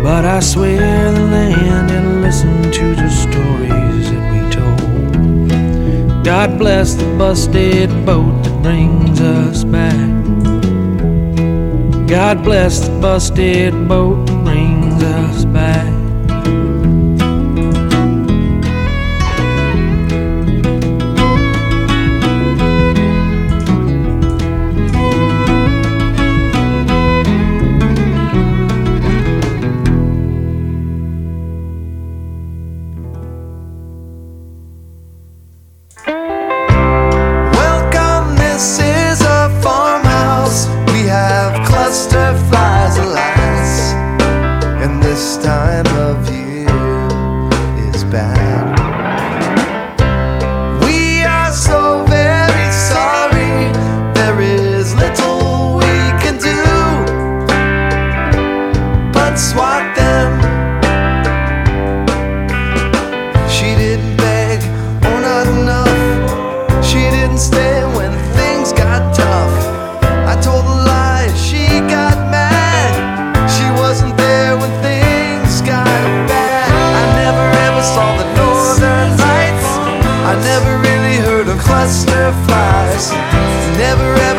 But I swear the land and listen to the stories that we told. God bless the busted boat that brings us back. God bless the busted boat that brings us back.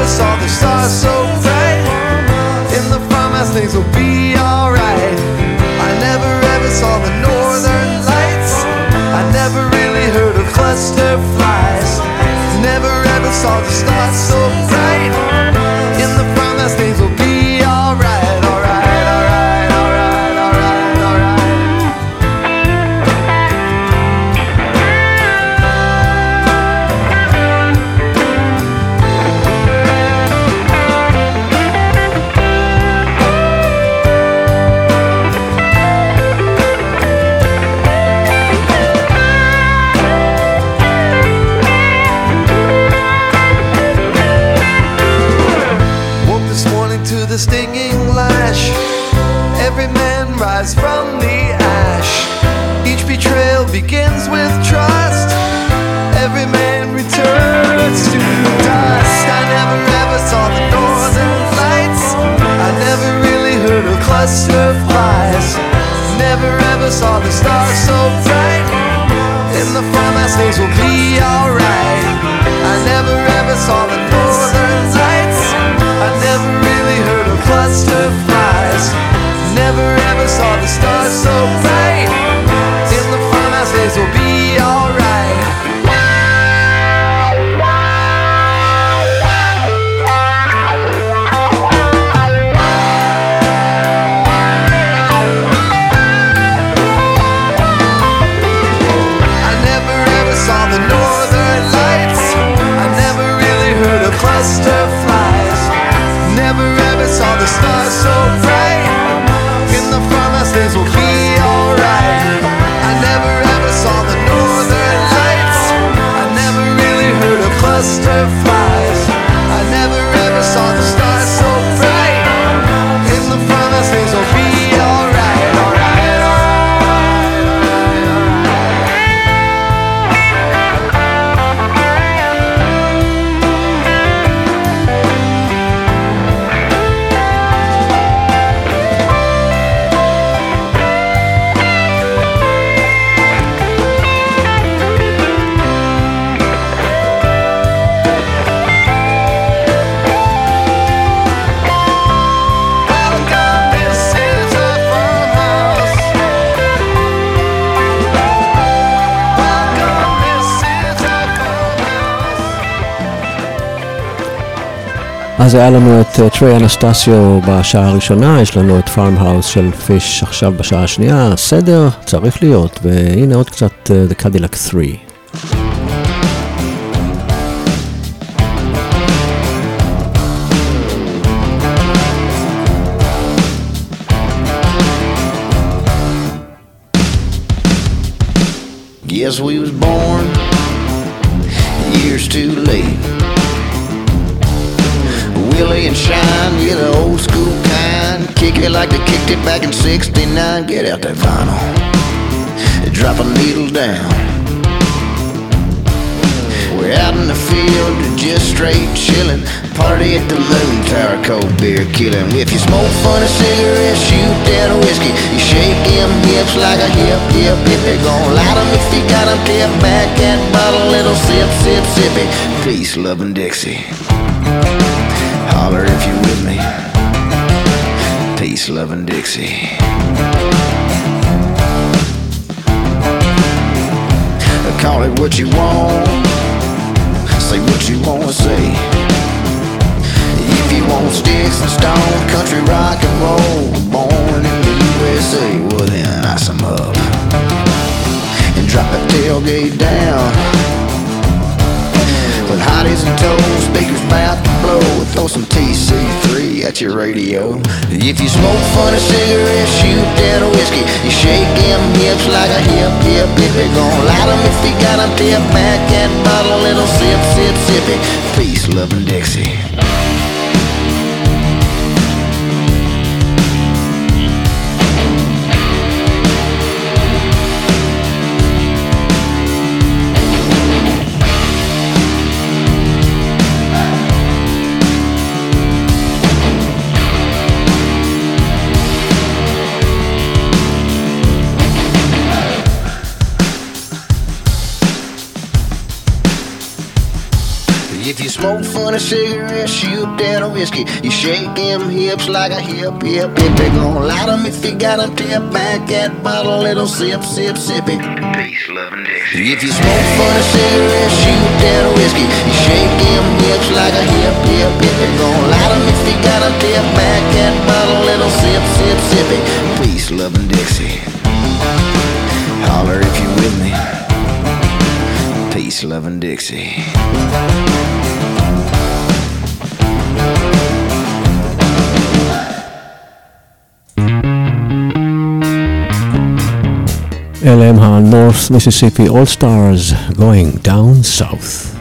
Stars so bright. In the farmhouse, things will be alright. I never ever saw the northern lights. I never really heard of cluster flies. Never ever saw the stars אז היה לנו את אה, טריי אנסטסיו בשעה הראשונה, יש לנו את פארם-האוס של פיש עכשיו בשעה השנייה, סדר צריך להיות, והנה עוד קצת אה, The Cadillac 3. Guess we was born it like they kicked it back in 69. Get out that vinyl. Drop a needle down. We're out in the field, just straight chillin'. Party at the moon tower, cold beer killin'. If you smoke funny cigarettes, shoot that whiskey. You shake them hips like a hip, hip, hippie. Gonna light 'em if you got 'em tipped back that bottle, little sip, sip, sippy. Peace, lovin' Dixie. Holler if you with me. Peace, love, and Dixie. Call it what you want. Say what you wanna say. If you want sticks and stone, country rock and roll, born in the USA, well then ice 'em up and drop the tailgate down. With hotties and toes, speakers mouth to blow. Throw some TC3 at your radio. If you smoke funny cigarettes, shoot that whiskey. You shake them hips like a hip, hip, hippie. Gonna light 'em if you got 'em tipped back that bottle, little sip, sip, sippy. Peace, love, and Dixie. Smoke funny cigarettes, shoot down a whiskey. You shake them hips like a hip, hip, hippie. Gonna light 'em if you got 'em tip back that bottle, little sip, sip, sippy. Peace, love, and Dixie. If you smoke funny cigarettes, shoot down a whiskey. You shake them hips like a hip, hip, hippie. Gonna light 'em if you got 'em tip back that bottle, little sip, sip, sippy. Peace, love, and Dixie. Holler if you with me. Peace, love, and Dixie. LM North Mississippi All Stars going down south.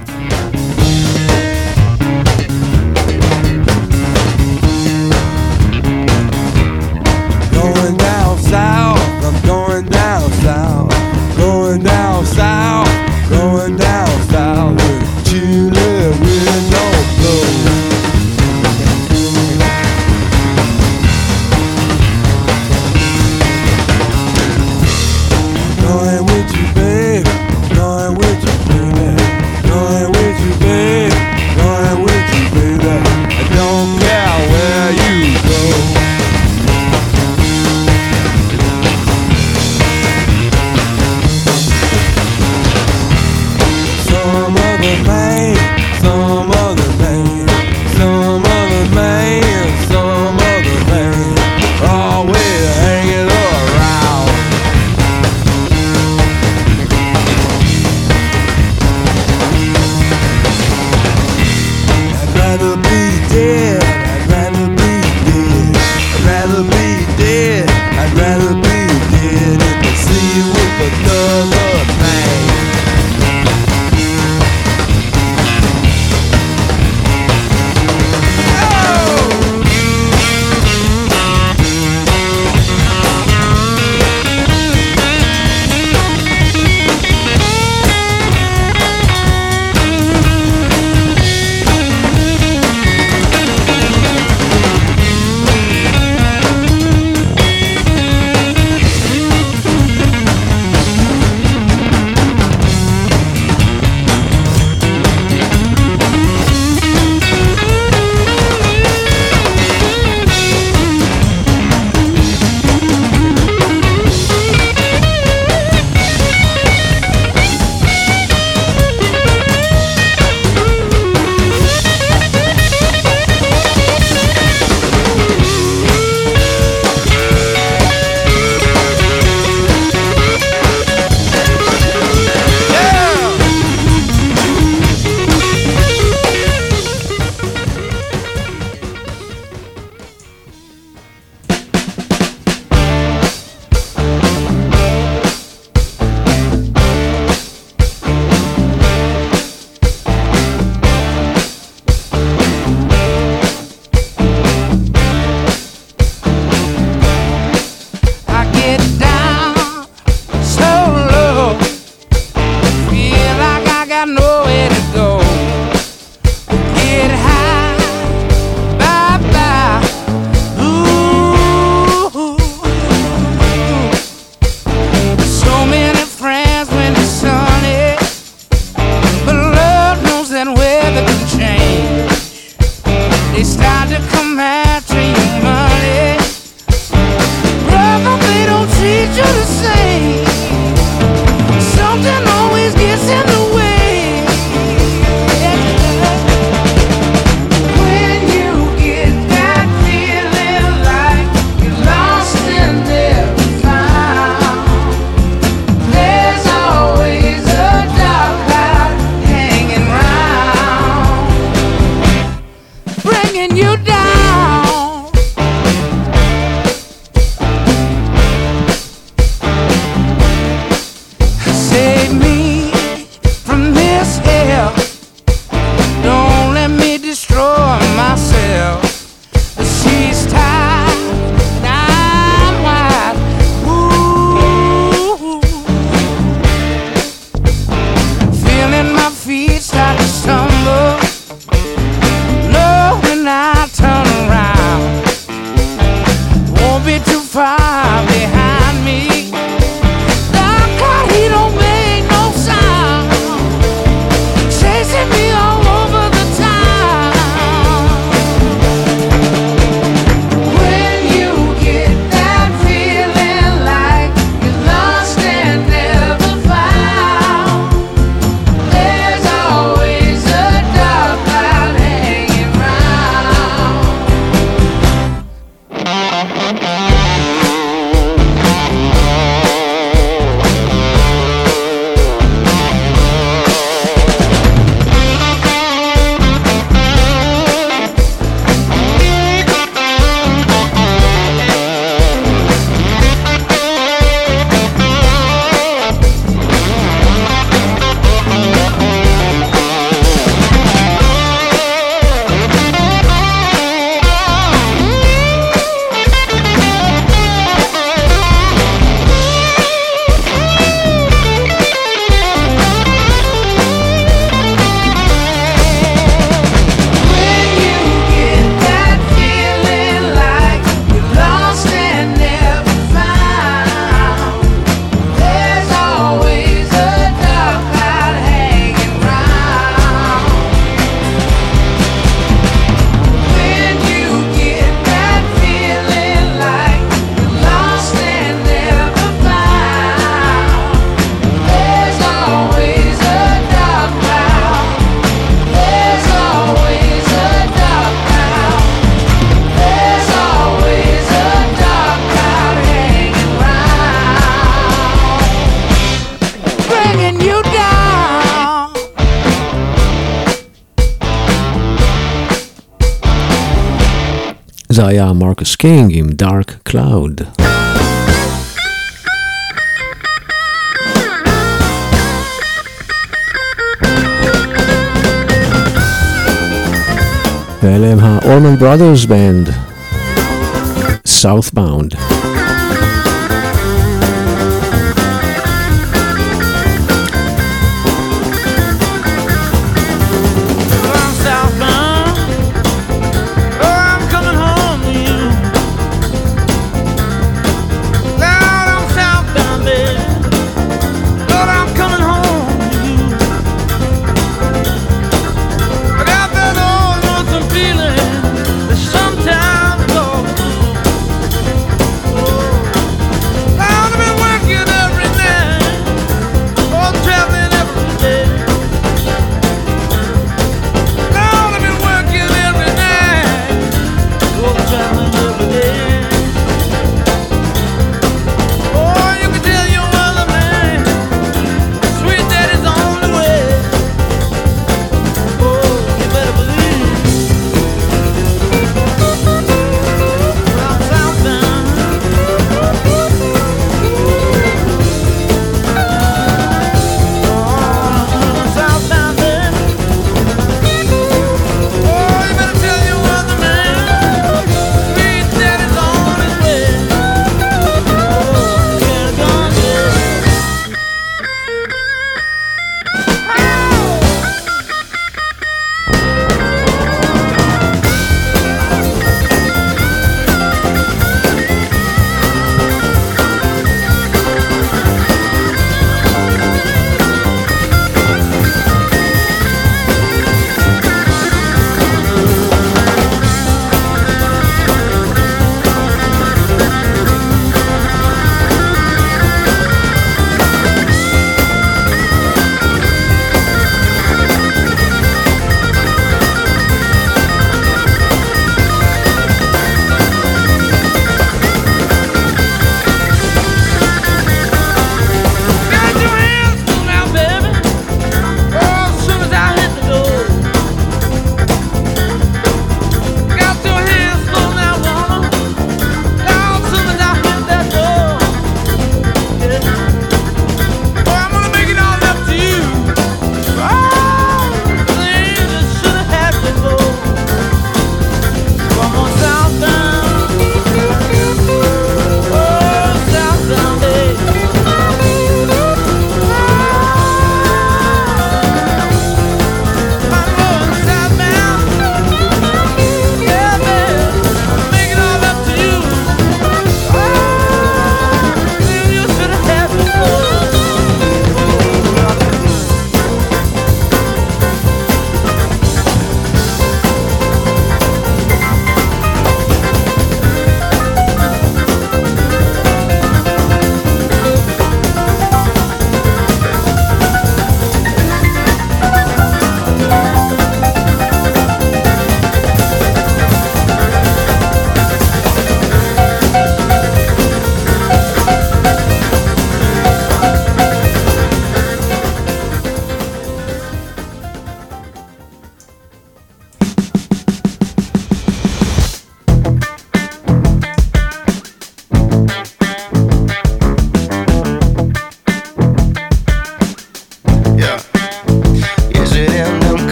היה Marcus King in Dark Cloud. ואלה הם ה-Allman Brothers Band, Southbound.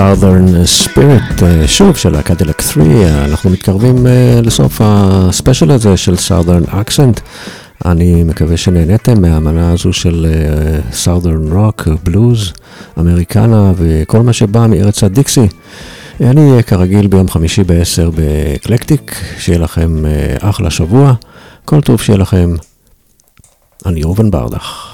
Southern Spirit, אה, שוב, של הקדילק 3, אה, אנחנו מתקרבים אה, לסוף הספיישל הזה של Southern Accent. אני מקווה שנהניתם מהאמנה הזו של אה, Southern Rock, בלוז, אמריקנה וכל מה שבא מארץ הדיקסי. אני אהיה כרגיל ביום חמישי ב-10 באקלקטיק, שיהיה לכם אחלה שבוע, כל טוב שיהיה לכם. אני ראובן ברדך.